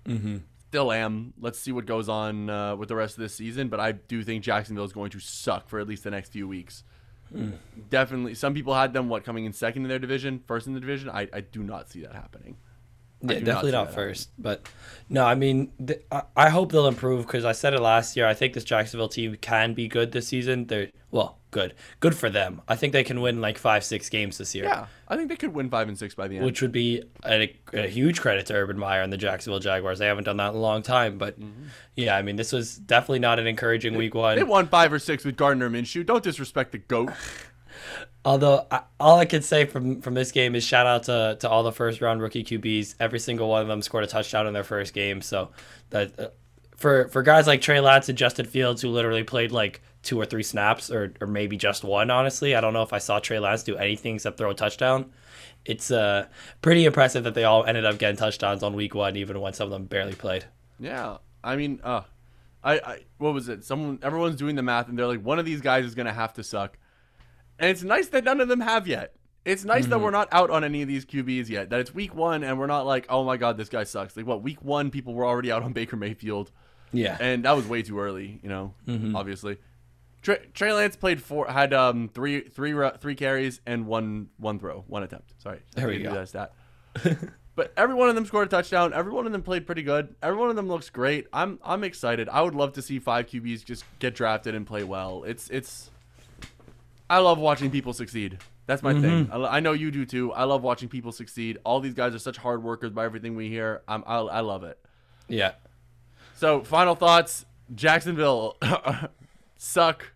Mm-hmm. Still am. Let's see what goes on uh, with the rest of this season, but I do think Jacksonville is going to suck for at least the next few weeks. Definitely, some people had them what coming in second in their division, first in the division. I, I do not see that happening. Yeah, not definitely not, that first, but no, I mean, th- I, I hope they'll improve because I said it last year. I think this Jacksonville team can be good this season. They're well, good, good for them. I think they can win like five, six games this year. Yeah, I think they could win five and six by the end. which would be a, a huge credit to Urban Meyer and the Jacksonville Jaguars. They haven't done that in a long time, but mm-hmm. yeah, I mean, this was definitely not an encouraging week one. they won five or six with Gardner Minshew. Don't disrespect the goat. Although I, all I can say from from this game is shout out to, to all the first round rookie QBs. Every single one of them scored a touchdown in their first game. So that uh, for for guys like Trey Lance and Justin Fields who literally played like two or three snaps or or maybe just one. Honestly, I don't know if I saw Trey Lance do anything except throw a touchdown. It's uh pretty impressive that they all ended up getting touchdowns on week one, even when some of them barely played. Yeah, I mean, uh, I, I what was it? Someone, everyone's doing the math, and they're like, one of these guys is gonna have to suck, and it's nice that none of them have yet. It's nice that we're not out on any of these QBs yet. That it's week one, and we're not like, oh my god, this guy sucks. Like what? Week one, people were already out on Baker Mayfield, Yeah. and that was way too early. You know, obviously. Trey, Trey Lance played four, had um three, three, three carries and one, one throw, one attempt. Sorry, There we go. that stat. But every one of them scored a touchdown. Every one of them played pretty good. Every one of them looks great. I'm I'm excited. I would love to see five QBs just get drafted and play well. It's it's. I love watching people succeed. That's my thing. I, I know you do too. I love watching people succeed. All these guys are such hard workers. By everything we hear, I'm I, I love it. yeah. So final thoughts: Jacksonville suck,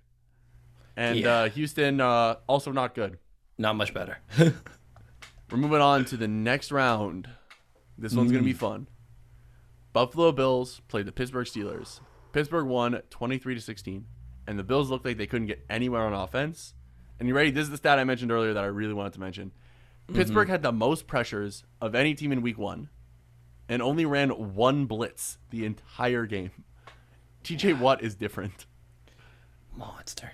and Yeah. uh, Houston uh, also not good. Not much better. We're moving on to the next round. This one's going to be fun. Buffalo Bills played the Pittsburgh Steelers. Pittsburgh won 23 to 16, and the Bills looked like they couldn't get anywhere on offense. And you ready? This is the stat I mentioned earlier that I really wanted to mention. Mm-hmm. Pittsburgh had the most pressures of any team in week 1 and only ran one blitz the entire game. TJ Watt is different. monster.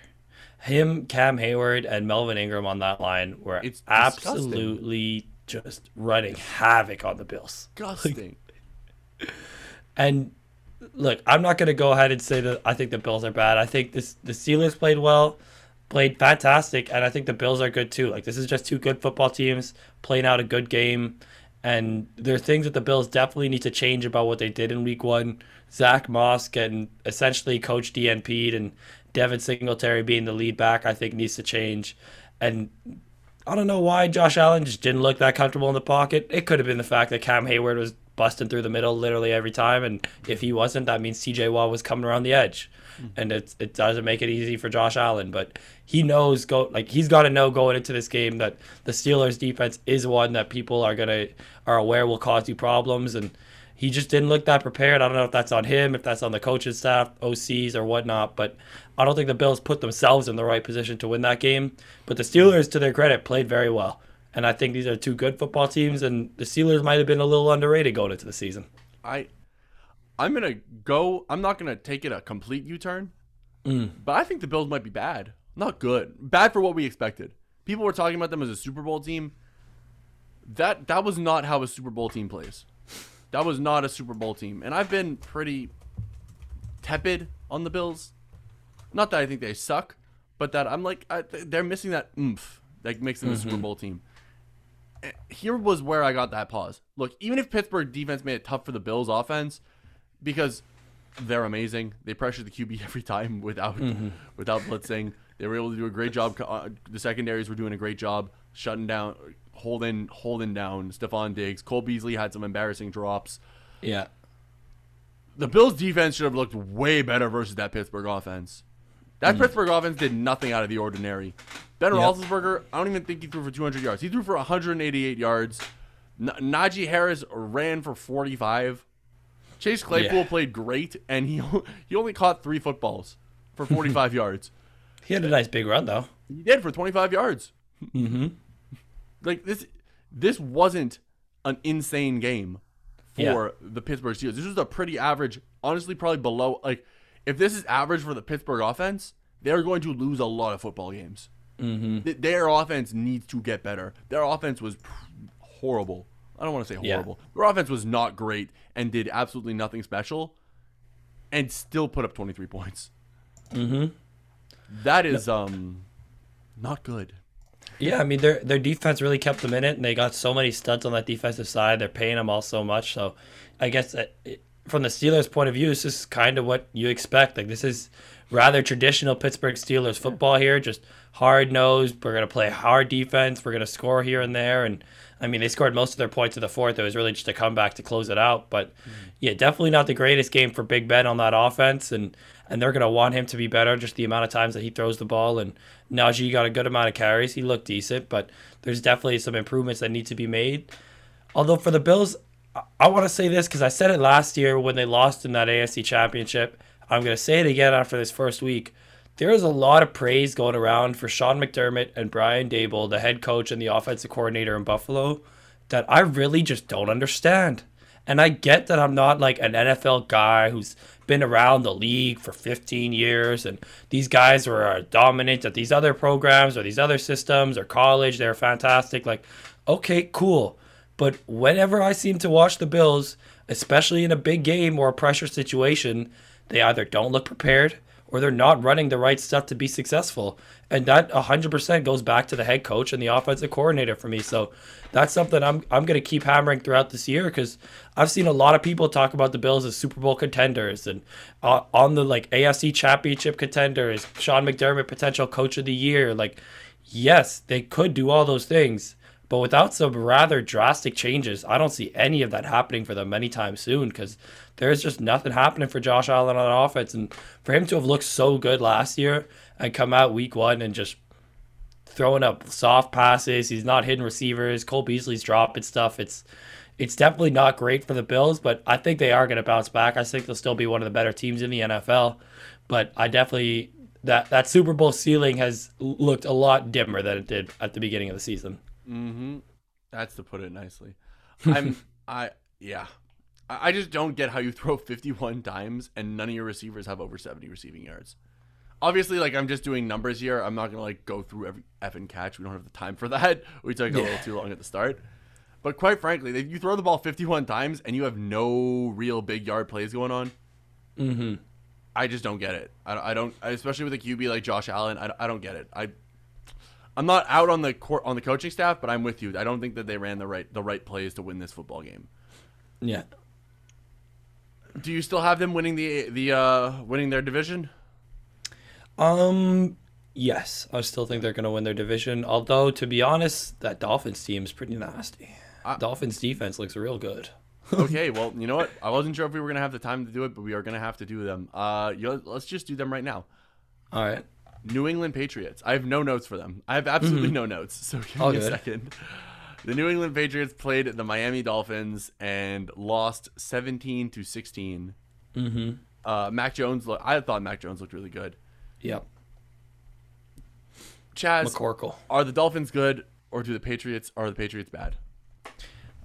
Him, Cam Heyward, and Melvin Ingram on that line were It's disgusting. absolutely just running havoc on the Bills. Disgusting. And look, I'm not gonna go ahead and say that I think the Bills are bad. I think this the Steelers played well, played fantastic, and I think the Bills are good too. Like this is just two good football teams playing out a good game. And there are things that the Bills definitely need to change about what they did in week one. Zach Moss getting essentially coach DNP'd and Devin Singletary being the lead back, I think needs to change. And I don't know why Josh Allen just didn't look that comfortable in the pocket. It could have been the fact that Cam Heyward was busting through the middle literally every time. And if he wasn't, that means CJ Watt was coming around the edge. Hmm. And it, it doesn't make it easy for Josh Allen. But he knows go like he's got to know going into this game that the Steelers defense is one that people are gonna are aware will cause you problems and he just didn't look that prepared. I don't know if that's on him, if that's on the coaching staff, OCs, or whatnot. But I don't think the Bills put themselves in the right position to win that game. But the Steelers, to their credit, played very well. And I think these are two good football teams, and the Steelers might have been a little underrated going into the season. I I'm gonna go. I'm not gonna take it a complete U-turn, mm. but I think the Bills might be bad, not good. Bad for what we expected. People were talking about them as a Super Bowl team. That that was not how a Super Bowl team plays. That was not a Super Bowl team, and I've been pretty tepid on the Bills. Not that I think they suck, but that I'm like I, they're missing that oomph that makes them a mm-hmm. Super Bowl team here was where I got that pause. Look, even if Pittsburgh defense made it tough for the Bills offense, because they're amazing, they pressure the QB every time without without blitzing. They were able to do a great job. Uh, the secondaries were doing a great job shutting down, holding holding down Stefon Diggs. Cole Beasley had some embarrassing drops. Yeah. The Bills defense should have looked way better versus that Pittsburgh offense. That Pittsburgh offense did nothing out of the ordinary. Ben Yep. Roethlisberger, I don't even think he threw for 200 yards. He threw for 188 yards. N- Najee Harris ran for 45. Chase Claypool Yeah. played great, and he he only caught three footballs for 45 yards. He had a nice big run, though. He did for 25 yards. Mm-hmm. Like this, this wasn't an insane game for Yeah. the Pittsburgh Steelers. This was a pretty average, honestly, probably below. Like, if this is average for the Pittsburgh offense, they're going to lose a lot of football games. Mm-hmm. Th- Their offense needs to get better. Their offense was horrible. I don't want to say Yeah. horrible. Their offense was not great and did absolutely nothing special, and still put up 23 points. Mm-hmm. That is um, not good. Yeah, I mean their their defense really kept them in it, and they got so many studs on that defensive side. They're paying them all so much. So, I guess that it, from the Steelers' point of view, this is kind of what you expect. Like this is rather traditional Pittsburgh Steelers football here, just hard nosed. We're gonna play hard defense. We're gonna score here and there, and I mean they scored most of their points in the fourth. It was really just a comeback to close it out. But mm-hmm. yeah, definitely not the greatest game for Big Ben on that offense, and and they're gonna want him to be better. Just the amount of times that he throws the ball, and Najee got a good amount of carries. He looked decent, but there's definitely some improvements that need to be made. Although for the Bills, I, want to say this because I said it last year when they lost in that AFC Championship. I'm gonna say it again after this first week. There is a lot of praise going around for Sean McDermott and Brian Daboll, the head coach and the offensive coordinator in Buffalo, that I really just don't understand. And I get that I'm not like an NFL guy who's been around the league for 15 years and these guys uh, dominant at these other programs or these other systems or college. They're fantastic. Like, okay, cool. But whenever I seem to watch the Bills, especially in a big game or a pressure situation, they either don't look prepared or they're not running the right stuff to be successful. And that 100% goes back to the head coach and the offensive coordinator for me. So that's something I'm, I'm going to keep hammering throughout this year because I've seen a lot of people talk about the Bills as Super Bowl contenders and uh, on the like AFC championship contenders, Sean McDermott, potential coach of the year. Like, yes, they could do all those things. But without some rather drastic changes, I don't see any of that happening for them anytime soon because there's just nothing happening for Josh Allen on offense. And for him to have looked so good last year and come out week one and just throwing up soft passes, he's not hitting receivers, Cole Beasley's dropping stuff. It's it's definitely not great for the Bills, but I think they are going to bounce back. I think they'll still be one of the better teams in the NFL. But I definitely that that Super Bowl ceiling has looked a lot dimmer than it did at the beginning of the season. Mm-hmm. That's to put it nicely. I'm I yeah. I I just don't get how you throw 51 times and none of your receivers have over 70 receiving yards. Obviously, like I'm just doing numbers here. I'm not gonna like go through every effing catch. We don't have the time for that. We took a little too long at the start. But quite frankly, if you throw the ball 51 times and you have no real big yard plays going on, Mm-hmm. I just don't get it. I, I don't, especially with a QB like Josh Allen. I, I don't get it. I I'm not out on the court on the coaching staff, but I'm with you. I don't think that they ran the right the right plays to win this football game. Yeah. Do you still have them winning the the uh winning their division? Um. Yes, I still think they're going to win their division. Although, to be honest, that Dolphins team is pretty nasty. I- Dolphins defense looks real good. okay, well, you know what? I wasn't sure if we were gonna have the time to do it, but we are gonna have to do them. Uh, let's just do them right now. All right. New England Patriots. I have no notes for them. I have absolutely no notes. So give All me a second. The New England Patriots played the Miami Dolphins and lost 17 to 16. Mm-hmm. Uh, Mac Jones. Look, I thought Mac Jones looked really good. Yep. Chaz, McCorkle. are the Dolphins good or do the Patriots are the Patriots bad?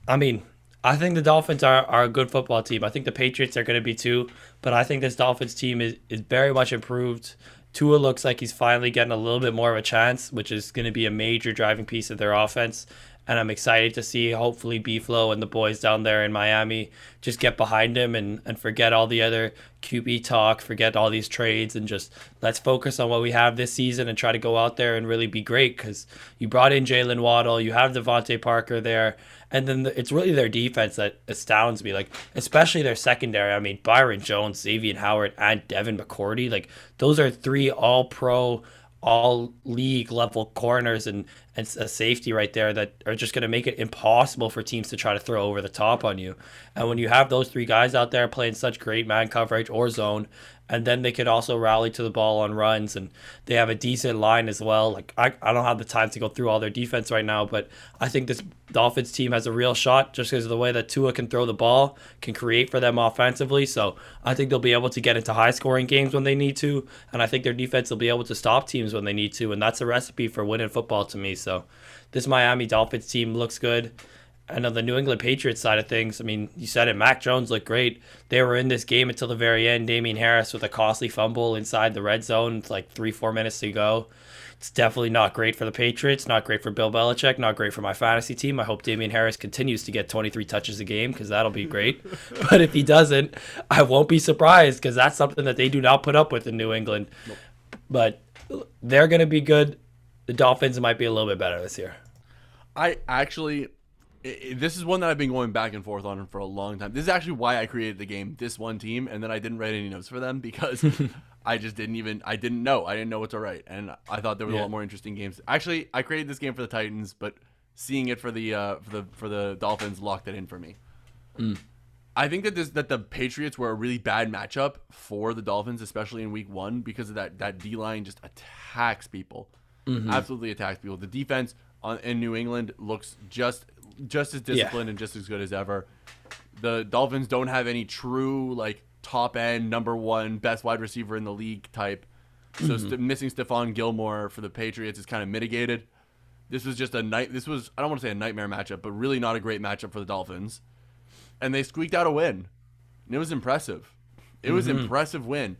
I mean, I think the Dolphins are, are a good football team. I think the Patriots are going to be too, but I think this Dolphins team is, is very much improved. Tua looks like he's finally getting a little bit more of a chance, which is going to be a major driving piece of their offense. And I'm excited to see hopefully B-Flow and the boys down there in Miami just get behind him and, and forget all the other QB talk, forget all these trades, and just let's focus on what we have this season and try to go out there and really be great. Because you brought in Jaylen Waddle, you have DeVante Parker there, and then the, it's really their defense that astounds me. Like especially their secondary. I mean Byron Jones, Xavier Howard, and Devin McCourty. Like those are three All Pro, All League level corners and and a safety right there that are just going to make it impossible for teams to try to throw over the top on you. And when you have those three guys out there playing such great man coverage or zone, and then they could also rally to the ball on runs, and they have a decent line as well. Like I, I don't have the time to go through all their defense right now, but I think this Dolphins team has a real shot just because of the way that Tua can throw the ball, can create for them offensively. So I think they'll be able to get into high scoring games when they need to, and I think their defense will be able to stop teams when they need to, and that's a recipe for winning football to me. So this Miami Dolphins team looks good. And on the New England Patriots side of things, I mean, you said it. Mac Jones looked great. They were in this game until the very end. Damien Harris with a costly fumble inside the red zone. It's like three, four minutes to go. It's definitely not great for the Patriots. Not great for Bill Belichick. Not great for my fantasy team. I hope Damien Harris continues to get 23 touches a game because that'll be great. but if he doesn't, I won't be surprised because that's something that they do not put up with in New England. But they're going to be good. The Dolphins might be a little bit better this year. I actually, this is one that I've been going back and forth on for a long time. This is actually why I created the game, this one team, and then I didn't write any notes for them because I just didn't even, I didn't know. I didn't know what to write. And I thought there was a lot more interesting games. Actually, I created this game for the Titans, but seeing it for the, uh, for the, for the Dolphins locked it in for me. I think that this that the Patriots were a really bad matchup for the Dolphins, especially in Week One, because of that that D line just attacks people, absolutely attacks people. The defense on, in New England looks just just as disciplined and just as good as ever. The Dolphins don't have any true like top end number one best wide receiver in the league type, so st- missing Stephon Gilmore for the Patriots is kind of mitigated. This was just a night. This was I don't want to say a nightmare matchup, but really not a great matchup for the Dolphins and they squeaked out a win. And it was impressive. It was Mm-hmm. impressive win.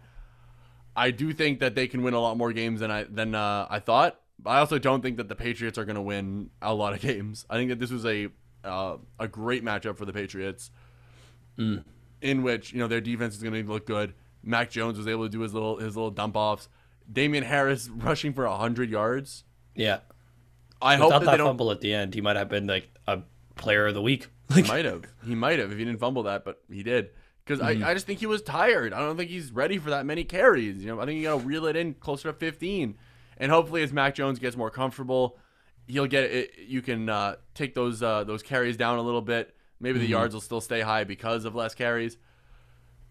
I do think that they can win a lot more games than I than uh, I thought. I also don't think that the Patriots are going to win a lot of games. I think that this was a uh, a great matchup for the Patriots, Mm. in which you know their defense is going to look good. Mac Jones was able to do his little his little dump offs. Damien Harris rushing for hundred yards. Yeah. I hope that that fumble at the end, he might have been like a player of the week. He might have. He might have if he didn't fumble that, but he did. Because I, I just think he was tired. I don't think he's ready for that many carries. You know, I think you got to reel it in closer to 15. And hopefully, as Mac Jones gets more comfortable, he'll get it. You can uh, take those uh, those carries down a little bit. Maybe the yards will still stay high because of less carries.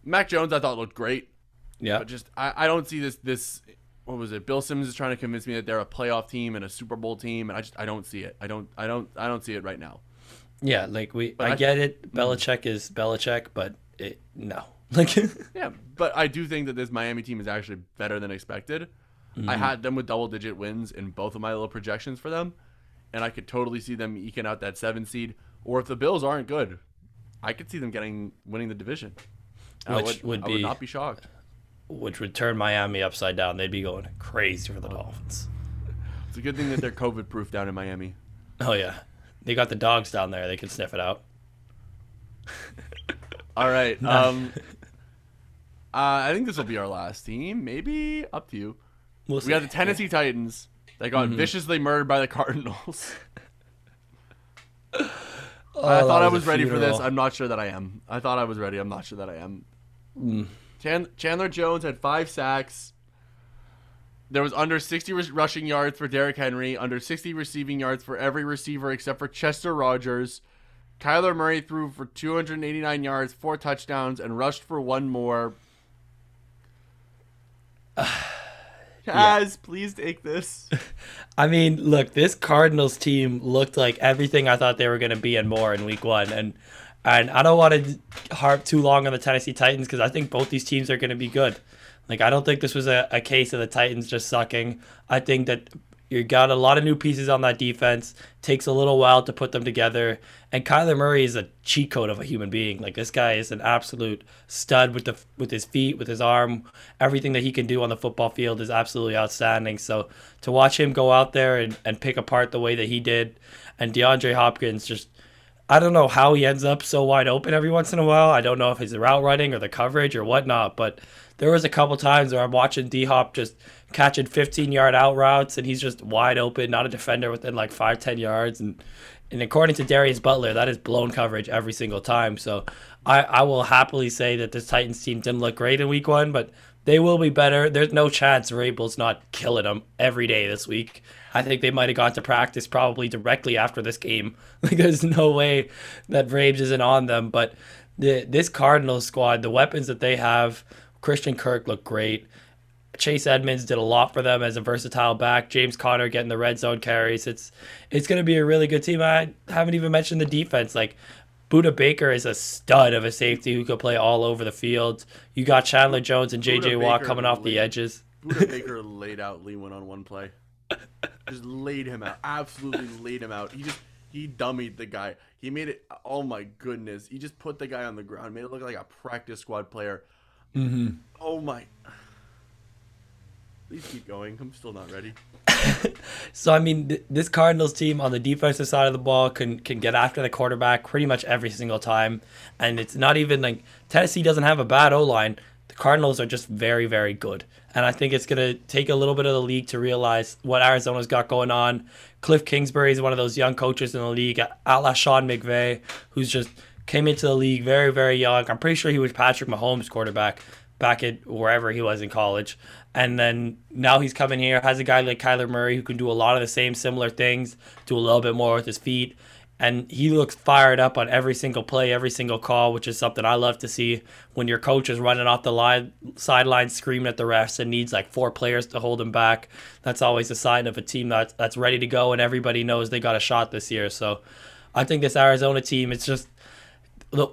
Mac Jones, I thought looked great, Yeah. but just I, I don't see this this. What was it? Bill Simmons is trying to convince me that they're a playoff team and a Super Bowl team, and I just I don't see it. I don't I don't I don't see it right now. Yeah, like we But I, I- get it. Belichick is Belichick, but it no. Like Yeah, but I do think that this Miami team is actually better than expected. I mm-hmm. had them with double digit wins in both of my little projections for them, and I could totally see them eking out that seven seed. Or if the Bills aren't good, I could see them getting winning the division. I Which would I would be- not be shocked. which would turn Miami upside down. They'd be going crazy for the Dolphins. It's a good thing that they're COVID proof down in Miami. Oh yeah. They got the dogs down there. They can sniff it out. All right. Um, uh, I think this will be our last team. Maybe up to you. We'll We got the Tennessee Titans They got Mm-hmm. viciously murdered by the Cardinals. Oh, I that thought I was ready for this. I'm not sure that I am. I thought I was ready. I'm not sure that I am. Mm. Chan- Chandler Jones had five sacks. There was under 60 ru- rushing yards for Derrick Henry, under 60 receiving yards for every receiver except for Chester Rogers. Kyler Murray threw for 289 yards, four touchdowns, and rushed for one more. Chaz, please take this. I mean, look, this Cardinals team looked like everything I thought they were going to be and more in Week One, and and I don't want to harp too long on the Tennessee Titans because I think both these teams are going to be good. Like I don't think this was a, a case of the Titans just sucking. I think that you got a lot of new pieces on that defense. Takes a little while to put them together. And Kyler Murray is a cheat code of a human being. Like this guy is an absolute stud with the with his feet, with his arm. Everything that he can do on the football field is absolutely outstanding. So to watch him go out there and, and pick apart the way that he did, and DeAndre Hopkins just I don't know how he ends up so wide open every once in a while. I don't know if it's the route running or the coverage or whatnot, but there was a couple times where I'm watching D Hop just catching 15 yard out routes and he's just wide open, not a defender within like five, 10 yards. And and according to Darius Butler, that is blown coverage every single time. So I, I will happily say that this Titans team didn't look great in week one, but they will be better. There's no chance Vrabel's not killing them every day this week. I think they might have gone to practice probably directly after this game. Like there's no way that Braves isn't on them. But the this Cardinals squad, the weapons that they have, Christian Kirk looked great. Chase Edmonds did a lot for them as a versatile back. James Conner getting the red zone carries. It's it's going to be a really good team. I haven't even mentioned the defense. Like Budda Baker is a stud of a safety who could play all over the field. You got Chandler Jones and JJ Watt Baker coming off the edges. Budda Baker laid out Lee Lewan on one play. Just laid him out. Absolutely laid him out. He just he dummied the guy. He made it. Oh my goodness. He just put the guy on the ground. Made it look like a practice squad player. Mm-hmm. Oh my. Please keep going. I'm still not ready. So I mean, th- this Cardinals team on the defensive side of the ball can can get after the quarterback pretty much every single time, and it's not even like Tennessee doesn't have a bad O line. The Cardinals are just very very good, and I think it's gonna take a little bit of the league to realize what Arizona's got going on. Cliff Kingsbury is one of those young coaches in the league, a la Sean McVay, who's just came into the league very very young. I'm pretty sure he was Patrick Mahomes' quarterback back at wherever he was in college. And then now he's coming here, has a guy like Kyler Murray who can do a lot of the same similar things, do a little bit more with his feet. And he looks fired up on every single play, every single call, which is something I love to see when your coach is running off the line, sideline screaming at the refs and needs like four players to hold him back. That's always a sign of a team that's, that's ready to go and everybody knows they got a shot this year. So I think this Arizona team, it's just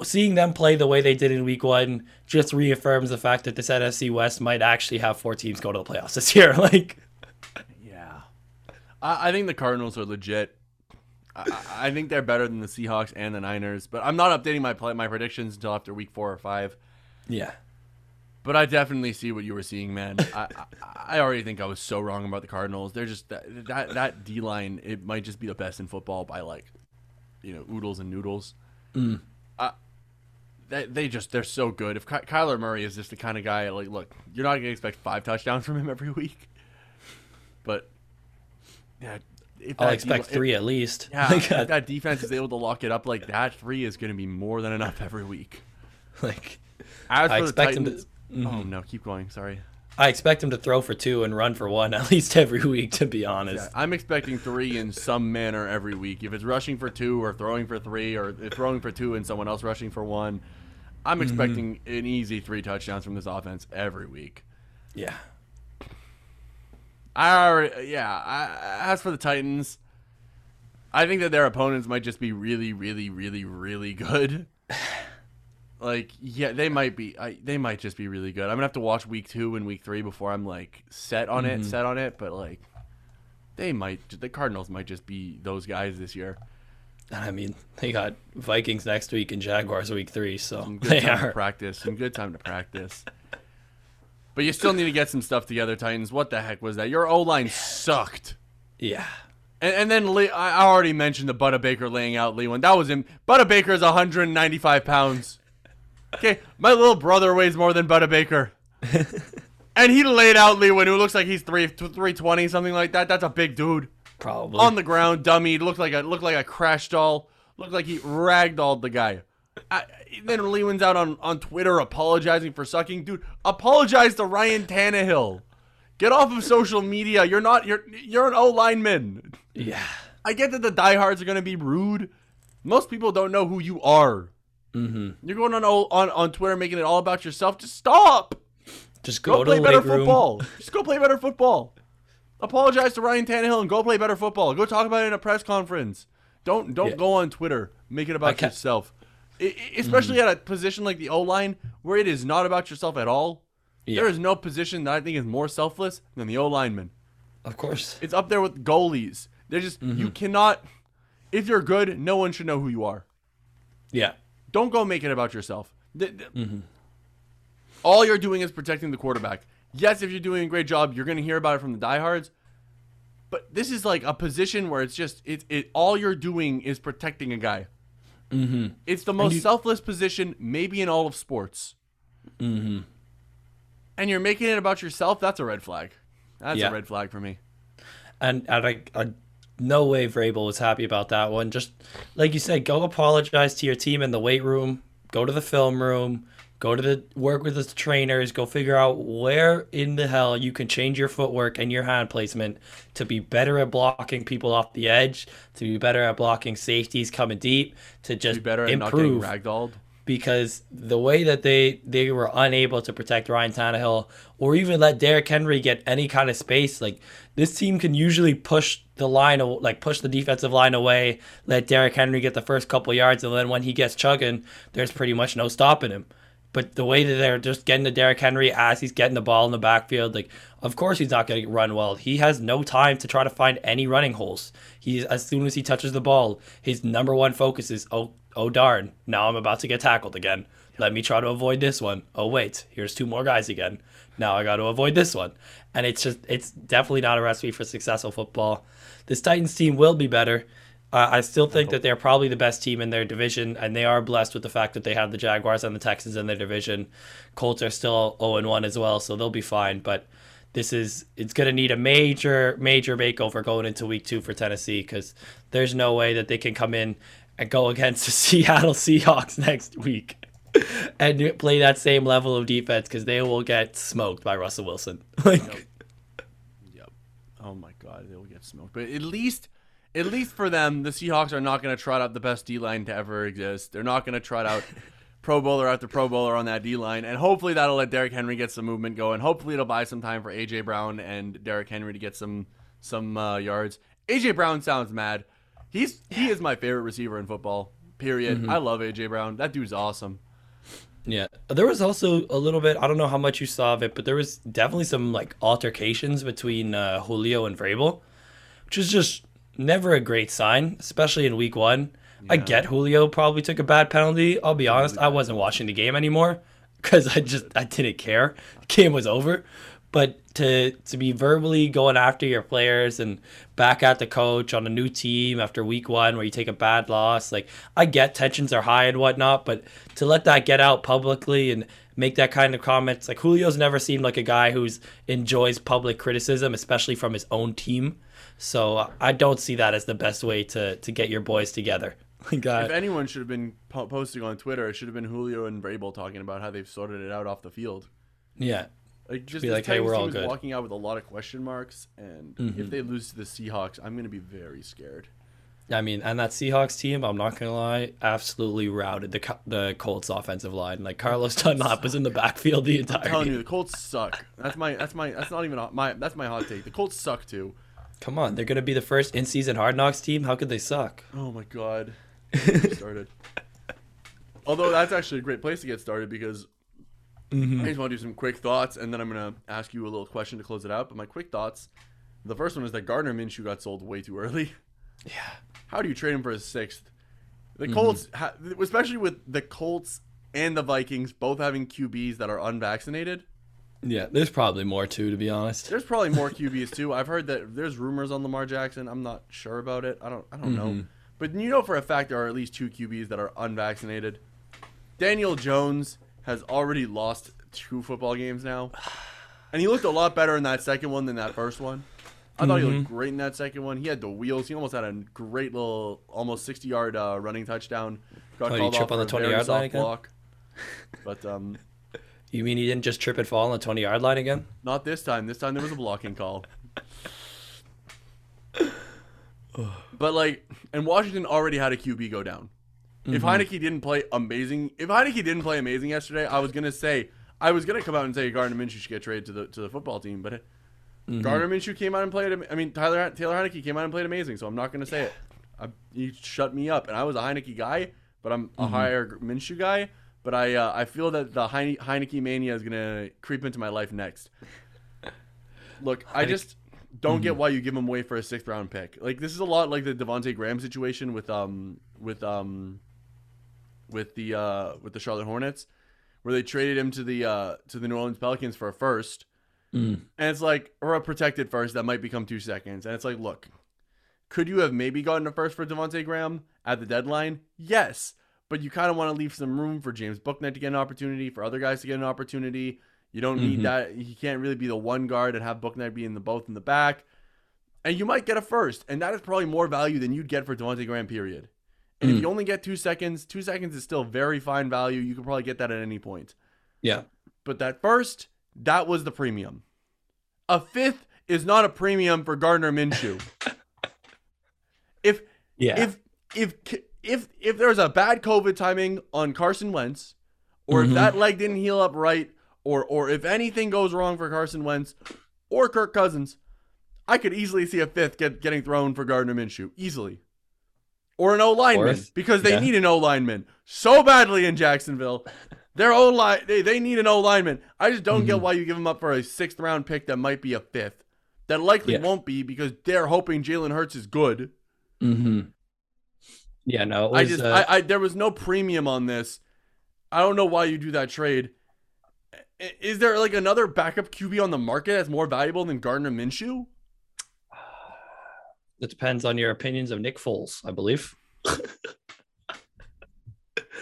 seeing them play the way they did in week one just reaffirms the fact that this NFC West might actually have four teams go to the playoffs this year. Like, Yeah. I, I think the Cardinals are legit. I, I- think they're better than the Seahawks and the Niners, but I'm not updating my play, my predictions until after week four or five. yeah, But I definitely see what you were seeing, man. I, I I already think I was so wrong about the Cardinals. They're just that that, that D line. It might just be the best in football by like, you know, oodles and noodles. Mm. Uh, they, they just they're so good. If Ky- Kyler Murray is just the kind of guy like, look, you're not gonna expect five touchdowns from him every week, but yeah, if I'll that expect three at least. yeah, like, if that defense is able to lock it up like that, three is gonna be more than enough every week. like As I for the expect him to- Titans, oh no, keep going. Sorry. I expect him to throw for two and run for one at least every week. To be honest, Yeah, I'm expecting three in some manner every week. If it's rushing for two or throwing for three or throwing for two and someone else rushing for one, I'm mm-hmm. expecting an easy three touchdowns from this offense every week. yeah. I already, yeah. I, as for the Titans, I think that their opponents might just be really, really, really, really good. Like, yeah, they might be. I, they might just be really good. I'm gonna have to watch week two and week three before I'm like set on it, mm-hmm. set on it. But like, they might. The Cardinals might just be those guys this year. I mean, they got Vikings next week and Jaguars week three, so Some good they time to are. practice. Some good time to practice. But you still need to get some stuff together, Titans. What the heck was that? Your O line sucked. Yeah. And, and then Lee, I I already mentioned the Budda Baker laying out Lewan. That was him. Budda Baker is 195 pounds. Okay, my little brother weighs more than Budda Baker. and he laid out Lewan, who looks like he's three three twenty something like that. That's a big dude Probably. on the ground, dummy. Looked like a looked like a crash doll. Looked like he ragdolled the guy. I, then Lewan's out on, on Twitter apologizing for sucking. Dude, apologize to Ryan Tannehill. Get off of social media. You're not you're you're an O lineman. yeah. I get that the diehards are gonna be rude. Most people don't know who you are. Mm-hmm. You're going on on on Twitter making it all about yourself. Just stop. Just Go, go, play the better room. football. Just go play better football. Apologize to Ryan Tannehill and go play better football. Go talk about it in a press conference. Don't don't Yeah. go on Twitter. Make it about Mm-hmm. yourself. I- I- especially at a position like the O line where it is not about yourself at all. Yeah. There is no position that I think is more selfless than the O lineman. Of course. It's up there with goalies. They're just Mm-hmm. you cannot. If you're good, no one should know who you are. Yeah. Don't go make it about yourself. Mm-hmm. All you're doing is protecting the quarterback. Yes, if you're doing a great job, you're going to hear about it from the diehards. But this is like a position where it's just it. it all you're doing is protecting a guy. Mm-hmm. It's the most you- selfless position maybe in all of sports. Mm-hmm. And you're making it about yourself. That's a red flag. That's Yeah. a red flag for me. And, and I, I, no way Vrabel was happy about that one. Just like you said, go apologize to your team in the weight room. Go to the film room. Go to the work with the trainers. Go figure out where in the hell you can change your footwork and your hand placement to be better at blocking people off the edge, to be better at blocking safeties coming deep, to just Be better at improve not getting ragdolled. Because the way that they they were unable to protect Ryan Tannehill or even let Derrick Henry get any kind of space, like this team can usually push the line, like push the defensive line away, let Derrick Henry get the first couple yards, and then when he gets chugging, there's pretty much no stopping him. But the way that they're just getting to Derrick Henry as he's getting the ball in the backfield, like of course he's not going to run well. He has no time to try to find any running holes. He's as soon as he touches the ball, his number one focus is oh oh darn, now I'm about to get tackled again. Let me try to avoid this one. Oh wait, here's two more guys again. Now I got to avoid this one. And it's just it's definitely not a recipe for successful football. This Titans team will be better. Uh, I still think that they're probably the best team in their division, and they are blessed with the fact that they have the Jaguars and the Texans in their division. Colts are still 0 1 as well, so they'll be fine. But this is it's going to need a major, major makeover going into week two for Tennessee because there's no way that they can come in and go against the Seattle Seahawks next week and play that same level of defense because they will get smoked by Russell Wilson. Like, Yep. Oh my God, they will get smoked. But at least, at least for them, the Seahawks are not going to trot out the best D line to ever exist. They're not going to trot out Pro Bowler after Pro Bowler on that D line, and hopefully that'll let Derrick Henry get some movement going. Hopefully it'll buy some time for AJ Brown and Derrick Henry to get some some uh, yards. AJ Brown sounds mad. He's he is my favorite receiver in football. Period. I love AJ Brown. That dude's awesome. Yeah, there was also a little bit. I don't know how much you saw of it, but there was definitely some like altercations between uh, Julio and Vrabel, which is just never a great sign, especially in Week One. I get Julio probably took a bad penalty. I'll be honest, I wasn't watching the game anymore because I just I didn't care. The game was over. But to to be verbally going after your players and back at the coach on a new team after week one where you take a bad loss, like I get tensions are high and whatnot, but to let that get out publicly and make that kind of comments, like Julio's never seemed like a guy who's enjoys public criticism, especially from his own team. So I don't see that as the best way to to get your boys together. Like uh, If anyone should have been po- posting on Twitter, it should have been Julio and Vrabel talking about how they've sorted it out off the field. yeah, Like just be like, "Hey, we're all good." Mm-hmm. walking out with a lot of question marks, and if they lose to the Seahawks, I'm gonna be very scared. I mean, and that Seahawks team, I'm not gonna lie, absolutely routed the the Colts offensive line. Like Carlos Dunlap was in the backfield the entire time. I'm telling game. you, the Colts suck. That's my that's my that's not even my that's my hot take. The Colts suck too. Come on, they're gonna be the first in season Hard Knocks team. How could they suck? Oh my god. Started. Although that's actually a great place to get started because Mm-hmm. I just want to do some quick thoughts, and then I'm gonna ask you a little question to close it out. But my quick thoughts, the first one is that Gardner Minshew got sold way too early. Yeah. How do you trade him for a sixth? The Mm-hmm. Colts, ha- especially with the Colts and the Vikings both having QBs that are unvaccinated. Yeah, there's probably more too, to be honest. There's probably more QBs too. I've heard that there's rumors on Lamar Jackson. I'm not sure about it. I don't. I don't Mm-hmm. know. But you know for a fact there are at least two QBs that are unvaccinated. Daniel Jones has already lost two football games now. And he looked a lot better in that second one than that first one. I thought he looked great in that second one. He had the wheels. He almost had a great little, almost 60 yard uh, running touchdown. Got Oh, called trip off on the a 20 very yard line again? block. But um, You mean he didn't just trip and fall on the 20 yard line again? not this time. This time there was a blocking call. but like, and Washington already had a QB go down. If Heinicke didn't play amazing, if Heinicke didn't play amazing yesterday, I was gonna say I was gonna come out and say Gardner Minshew should get traded to the to the football team, but Gardner Minshew came out and played. I mean, Tyler Taylor Heinicke came out and played amazing, so I'm not gonna say it. I, you shut me up, and I was a Heinicke guy, but I'm a higher Minshew guy. But I uh, I feel that the Heine, Heinicke mania is gonna creep into my life next. Look, I just don't get why you give him away for a sixth round pick. Like this is a lot like the Devonte Graham situation with um with um with the uh with the Charlotte Hornets, where they traded him to the uh to the New Orleans Pelicans for a first, Mm. and it's like or a protected first that might become two seconds, and it's like, look, could you have maybe gotten a first for Devonte Graham at the deadline? Yes, but you kind of want to leave some room for James Bouknight to get an opportunity, for other guys to get an opportunity. You don't need Mhm. that. He can't really be the one guard and have Bouknight be in the both in the back. And you might get a first, and that is probably more value than you'd get for Devonte Graham. Period. And if Mm. you only get two seconds, two seconds is still very fine value. You could probably get that at any point. Yeah. But that first, that was the premium. A fifth is not a premium for Gardner Minshew. if Yeah. if if if if there's a bad COVID timing on Carson Wentz, or Mhm. if that leg didn't heal up right, or or if anything goes wrong for Carson Wentz or Kirk Cousins, I could easily see a fifth get getting thrown for Gardner Minshew easily, or an O lineman because they Yeah. need an O lineman so badly in Jacksonville. Their O line they, they need an O lineman. I just don't get Mhm. why you give them up for a sixth round pick that might be a fifth. That likely Yeah. won't be because they're hoping Jalen Hurts is good. mm-hmm. Yeah, no, was, I just uh, I, I there was no premium on this. I don't know why you do that trade. Is there like another backup QB on the market that's more valuable than Gardner Minshew? It depends on your opinions of Nick Foles, I believe.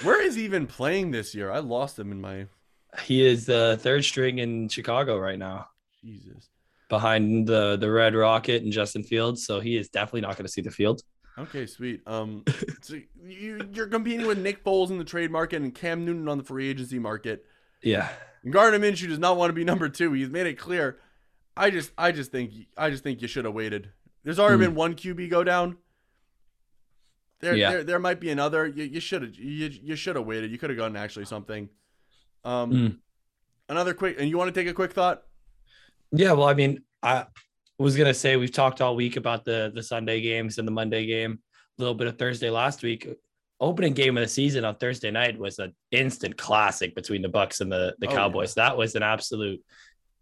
Where is he even playing this year? I lost him in my He is the third string in Chicago right now, Jesus. behind the the Red Rocket and Justin Fields. So he is definitely not going to see the field. Okay, sweet. Um, so you you're competing with Nick Foles in the trade market and Cam Newton on the free agency market. Yeah, And Gardner Minshew does not want to be number two. He's made it clear. I just, I just think, I just think you should have waited. There's already Hmm. been one QB go down. There, Yeah. there, there might be another. You, you should have, you, you should have waited. You could have gotten actually something. Um, Hmm. another quick, and you want to take a quick thought? yeah. Well, I mean, I was gonna say we've talked all week about the the Sunday games and the Monday game, a little bit of Thursday last week. Opening game of the season on Thursday night was an instant classic between the Bucks and the the Oh, yeah. Cowboys. That was an absolute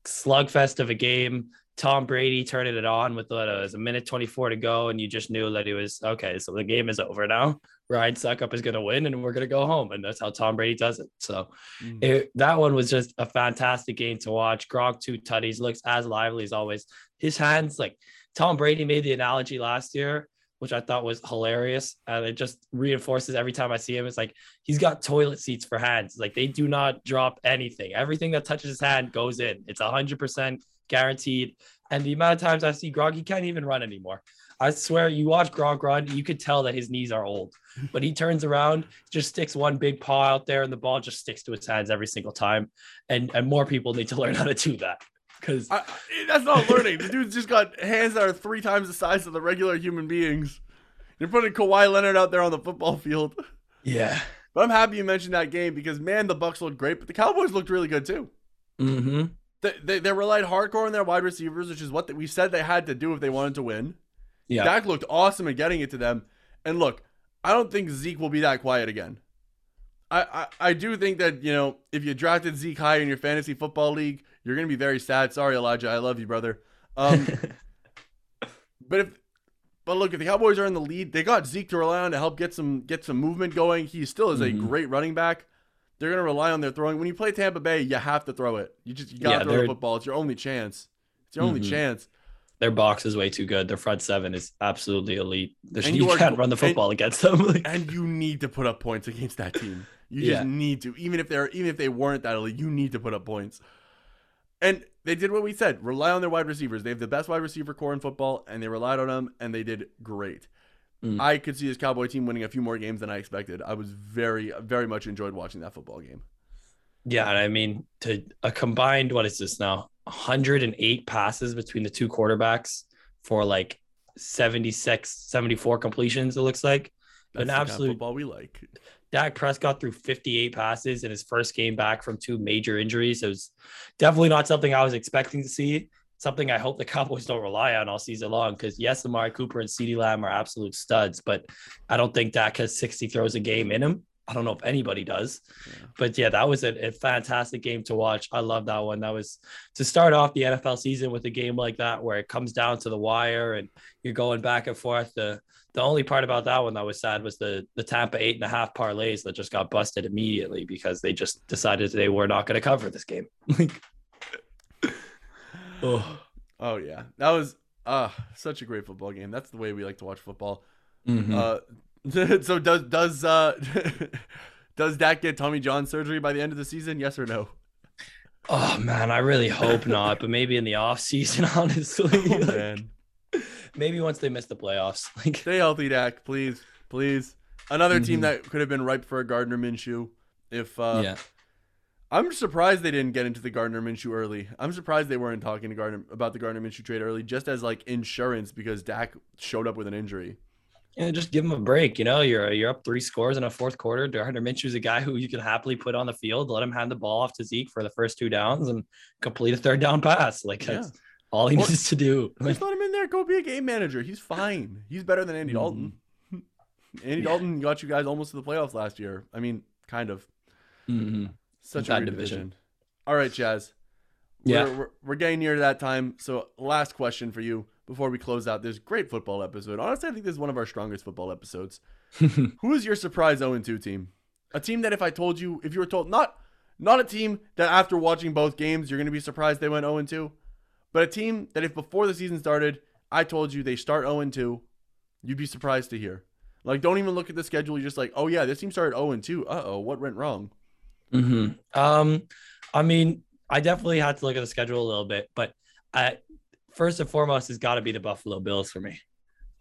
slugfest of a game. Tom Brady turning it on with what it was a minute 24 to go, and you just knew that it was okay. So the game is over now. Ryan Succop is going to win, and we're going to go home, and that's how Tom Brady does it. So Mm. it, that one was just a fantastic game to watch. Gronk two tutties looks as lively as always. His hands, like Tom Brady made the analogy last year, which I thought was hilarious, and it just reinforces every time I see him. It's like he's got toilet seats for hands. Like they do not drop anything. Everything that touches his hand goes in. It's hundred percent guaranteed. And the amount of times I see Gronk, he can't even run anymore. I swear, you watch Gronk run, you could tell that his knees are old. But he turns around, just sticks one big paw out there, and the ball just sticks to his hands every single time. And and more people need to learn how to do that because that's not learning. the dude's just got hands that are three times the size of the regular human beings. You're putting Kawhi Leonard out there on the football field. yeah, But I'm happy you mentioned that game because man, the Bucks looked great, but the Cowboys looked really good too. mm-hmm. They, they, they relied hardcore on their wide receivers, which is what we said they had to do if they wanted to win. yeah, Dak looked awesome at getting it to them. And look, I don't think Zeke will be that quiet again. I, I, I do think that, you know, if you drafted Zeke high in your fantasy football league, you're going to be very sad. Sorry, Elijah. I love you, brother. Um, but if but look, if the Cowboys are in the lead, they got Zeke to rely on to help get some get some movement going. He still is a Mhm. great running back. They're gonna rely on their throwing. When you play Tampa Bay, you have to throw it. You just you gotta Yeah, throw the football. It's your only chance. It's your only Mhm. chance. their box is way too good. Their front seven is absolutely elite. There's, And you, can't run the and- football against them. And you need to put up points against that team. You Yeah. just need to. Even if they're even if they weren't that elite, you need to put up points. And they did what we said: rely on their wide receivers. They have the best wide receiver core in football, and they relied on them, and they did great. Mm. I could see this Cowboy team winning a few more games than I expected. I was very, very much enjoyed watching that football game. Yeah, and I mean to a combined what is this now? 108 passes between the two quarterbacks for like 76 74 completions it looks like. That's An the kind of absolute football we like. Dak Prescott threw 58 passes in his first game back from two major injuries. It was definitely not something I was expecting to see. Something I hope the Cowboys don't rely on all season long. Because yes, Amari Cooper and CeeDee Lamb are absolute studs, but I don't think Dak has 60 throws a game in him. I don't know if anybody does. Yeah. But yeah, that was a, a fantastic game to watch. I love that one. That was to start off the NFL season with a game like that where it comes down to the wire and you're going back and forth. The the only part about that one that was sad was the the Tampa eight and a half parlays that just got busted immediately because they just decided they were not going to cover this game. oh. Oh yeah, that was uh such a great football game. That's the way we like to watch football. Mhm. Uh, so does does uh does Dak get Tommy John surgery by the end of the season? Yes or no? oh man, I really hope not, but maybe in the off season, honestly. Oh, Like, man, maybe once they miss the playoffs. Like stay healthy, Dak, please, please. Another team Mhm. that could have been ripe for a Gardner Minshew. If uh, yeah. I'm surprised they didn't get into the Gardner Minshew early. I'm surprised they weren't talking to Gardner about the Gardner Minshew trade early, just as like insurance because Dak showed up with an injury. Yeah, just give him a break. You know, you're you're up three scores in a fourth quarter. Gardner Minshew's a guy who you can happily put on the field, let him hand the ball off to Zeke for the first two downs and complete a third down pass. Like that's all he Or- needs to do. Just let him in there. Go be a game manager. He's fine. He's better than Andy Mhm. Dalton. Andy Yeah. Dalton got you guys almost to the playoffs last year. I mean, kind of. mhm. Such That a great division. division. All right, Jazz. Yeah. We're, we're, we're getting near to that time. So, last question for you before we close out this great football episode. Honestly, I think this is one of our strongest football episodes. Who is your surprise 0 2 team? A team that if I told you, if you were told, not not a team that after watching both games, you're going to be surprised they went 0 2, but a team that if before the season started, I told you they start 0 2, you'd be surprised to hear. Like, don't even look at the schedule. You're just like, oh, yeah, this team started 0 2. Uh oh, what went wrong? Hmm Um, I mean, I definitely had to look at the schedule a little bit, but I first and foremost has got to be the Buffalo Bills for me.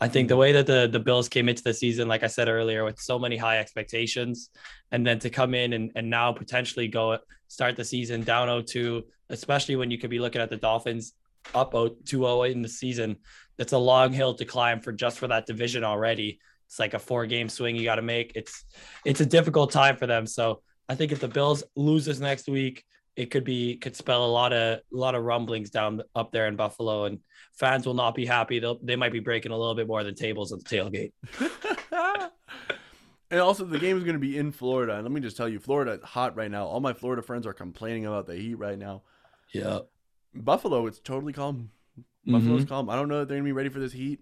I think the way that the the Bills came into the season, like I said earlier, with so many high expectations, and then to come in and, and now potentially go start the season down 0-2, especially when you could be looking at the Dolphins up 2-0 in the season. It's a long hill to climb for just for that division already. It's like a four game swing you got to make. It's it's a difficult time for them. So I think if the Bills lose this next week, it could be could spell a lot of a lot of rumblings down up there in Buffalo, and fans will not be happy. They'll, they might be breaking a little bit more than tables at the tailgate. and also, the game is going to be in Florida. And let me just tell you, Florida is hot right now. All my Florida friends are complaining about the heat right now. Yeah, Buffalo, it's totally calm. Buffalo's mm-hmm. calm. I don't know that they're going to be ready for this heat.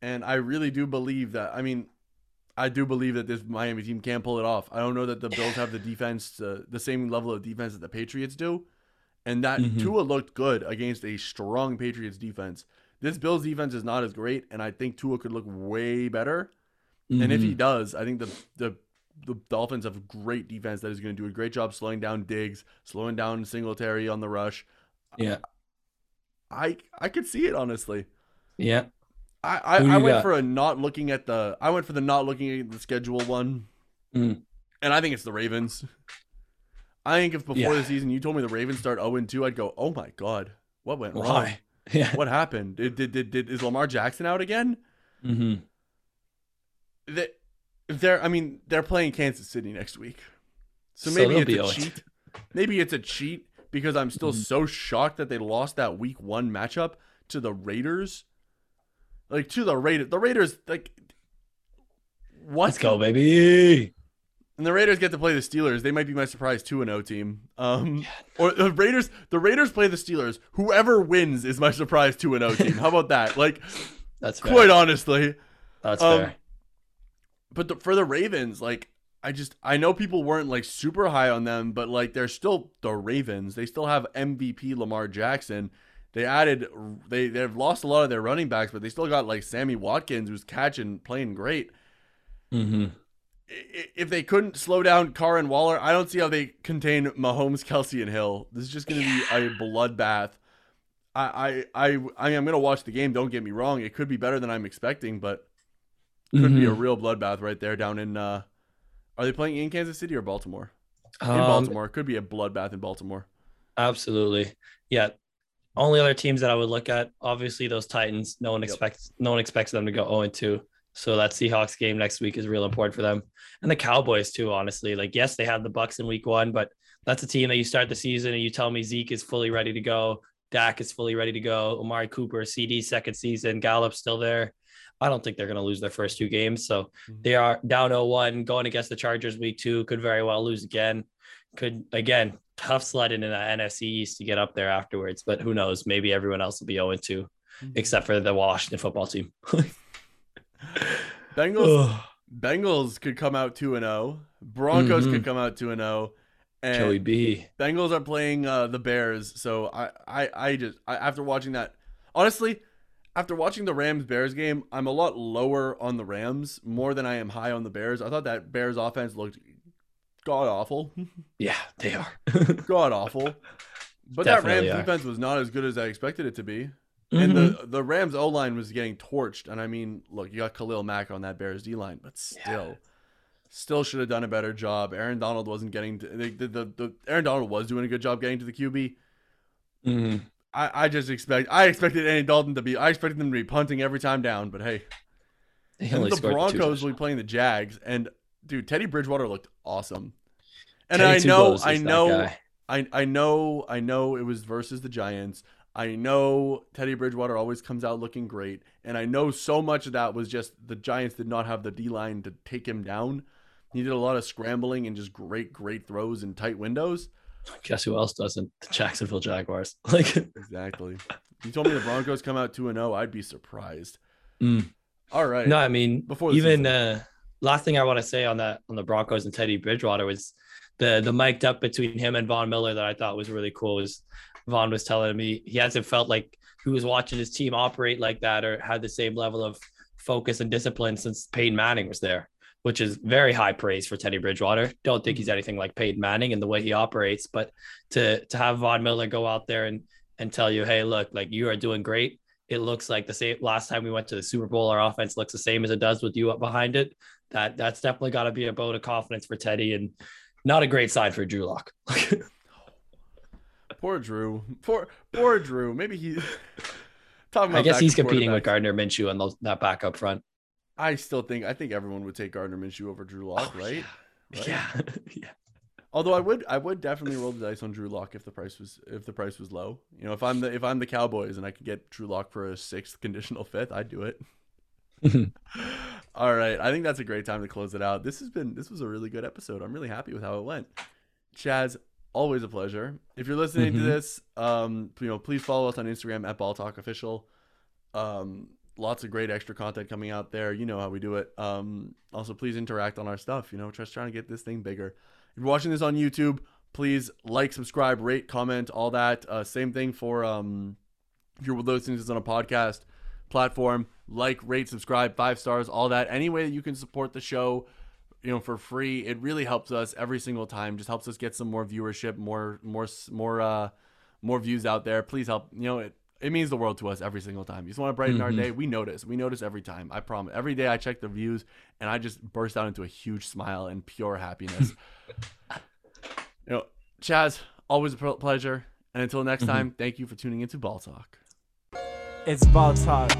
And I really do believe that. I mean, I do believe that this Miami team can pull it off. I don't know that the Bills have the defense, uh, the same level of defense that the Patriots do. And that Mhm. Tua looked good against a strong Patriots defense. This Bills defense is not as great, and I think Tua could look way better. And if he does, I think the the the Dolphins have a great defense that is going to do a great job slowing down Diggs, slowing down Singletary on the rush. yeah, I I could see it honestly. yeah, I I, I went got? for a not looking at the I went for the not looking at the schedule one, Mm. and I think it's the Ravens. I think if before Yeah. the season you told me the Ravens start zero and two, I'd go, oh my god, what went wrong? Yeah. What happened? Did, did did did is Lamar Jackson out again? hmm They, they're I mean they're playing Kansas City next week, so So maybe they'll it's a cheat. Maybe it's a cheat because I'm still Mm-hmm. so shocked that they lost that week one matchup to the Raiders. Like to the Raiders, the Raiders like what? Let's go, baby. And the Raiders get to play the Steelers. They might be my surprise two and zero team. Um, or the Raiders. The Raiders play the Steelers. Whoever wins is my surprise two and zero team. How about that? Like, That's fair. quite honestly. That's um, fair. But the, for the Ravens, like, I just I know people weren't like super high on them, but like they're still the Ravens. They still have MVP Lamar Jackson. They added they they've lost a lot of their running backs, but they still got like Sammy Watkins who's catching playing great. hmm if they couldn't slow down Carr and Waller, I don't see how they contain Mahomes, Kelce, and Hill. This is just going to be a bloodbath. I, I, I, I mean, I'm gonna watch the game. Don't get me wrong; it could be better than I'm expecting, but could be a Mhm. real bloodbath right there down in. uh Are they playing in Kansas City or Baltimore? In Um, Baltimore, it could be a bloodbath in Baltimore. Absolutely. Yeah. Only other teams that I would look at, obviously those Titans. No one Yep. expects no one expects them to go 0 2. So that Seahawks game next week is real important for them. And the Cowboys too, honestly. Like, yes, they have the Bucks in week one, but that's a team that you start the season and you tell me Zeke is fully ready to go. Dak is fully ready to go. Amari Cooper, CeeDee second season, Gallup's still there. I don't think they're going to lose their first two games. So Mhm. they are down 0-1 going against the Chargers week two. Could very well lose again. Could again tough sledding in the NFC East to get up there afterwards. But who knows? Maybe everyone else will be 0-2 except for the Washington football team. Bengals, Bengals could come out two and zero. Broncos Mhm. could come out two and zero. And Joey B. Bengals are playing uh, the Bears, so I, I, I just I, after watching that, honestly, after watching the Rams Bears game, I'm a lot lower on the Rams more than I am high on the Bears. I thought that Bears offense looked god awful, Yeah, they are. god awful. But that Rams are. defense was not as good as I expected it to be. Mhm. And the the Rams O line was getting torched. And I mean, look, you got Khalil Mack on that Bears D line, but still, still should have done a better job. Aaron Donald wasn't getting to, the, the, the, Aaron Donald was doing a good job getting to the QB. Mhm. I, I just expect I expected Andy Dalton to be I expected them to be punting every time down, but hey, the Broncos will be playing the Jags, and dude, Teddy Bridgewater looked awesome. And I know, I know. I I know, I know it was versus the Giants. I know Teddy Bridgewater always comes out looking great, and I know so much of that was just the Giants did not have the D line to take him down. He did a lot of scrambling and just great, great throws in tight windows. Guess who else doesn't? The Jacksonville Jaguars. Like, Exactly. You told me the Broncos come out two and zero, I'd be surprised. Mm. All right. no, I mean, Before even uh, last thing I want to say on that on the Broncos and Teddy Bridgewater was the the mic'd up between him and Von Miller that I thought was really cool. Was Von was telling me he hasn't felt like he was watching his team operate like that or had the same level of focus and discipline since Peyton Manning was there, which is very high praise for Teddy Bridgewater. Don't think he's mm-hmm. anything like Peyton Manning in the way he operates, but to to have Von Miller go out there and and tell you, hey, look, like you are doing great. It looks like the same last time we went to the Super Bowl, our offense looks the same as it does with you up behind it. That that's definitely got to be a vote of confidence for Teddy and not a great sign for Drew Lock. Poor Drew. Poor poor Drew. Maybe he talking about I guess he's competing with. Gardner Minshew on those, that back up front. I still think I think everyone would take Gardner Minshew over Drew Lock, Oh, right? Right? Yeah. yeah. Although I would I would definitely roll the dice on Drew Lock if the price was if the price was low. You know, if I'm the if I'm the Cowboys and I could get Drew Lock for a sixth conditional fifth, I'd do it. All right, I think that's a great time to close it out. This has been this was a really good episode. I'm really happy with how it went. Chaz, always a pleasure. If you're listening to Mhm. this, um, you know, please follow us on Instagram at Ball Talk Official. Um, lots of great extra content coming out there. You know how we do it. Um, also, please interact on our stuff. You know, just trying to get this thing bigger. If you're watching this on YouTube, please like, subscribe, rate, comment, all that. Uh, same thing for um, if you're listening to this on a podcast platform, like, rate, subscribe, five stars, all that. Any way that you can support the show, you know, for free, it really helps us every single time. Just helps us get some more viewership, more, more, more, uh, more views out there. Please help. You know, it it means the world to us every single time. You just want to brighten our Mhm. day. We notice. We notice every time. I promise. Every day I check the views and I just burst out into a huge smile and pure happiness. you know, Chaz, always a pleasure. And until next Mhm. time, thank you for tuning into Ball Talk. It's ball talk.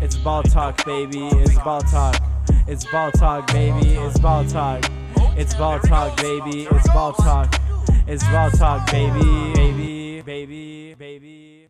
It's ball talk, baby. It's ball talk. It's ball talk, baby. It's ball talk. It's ball talk, baby. It's ball talk. It's ball talk, baby. Baby, baby, baby.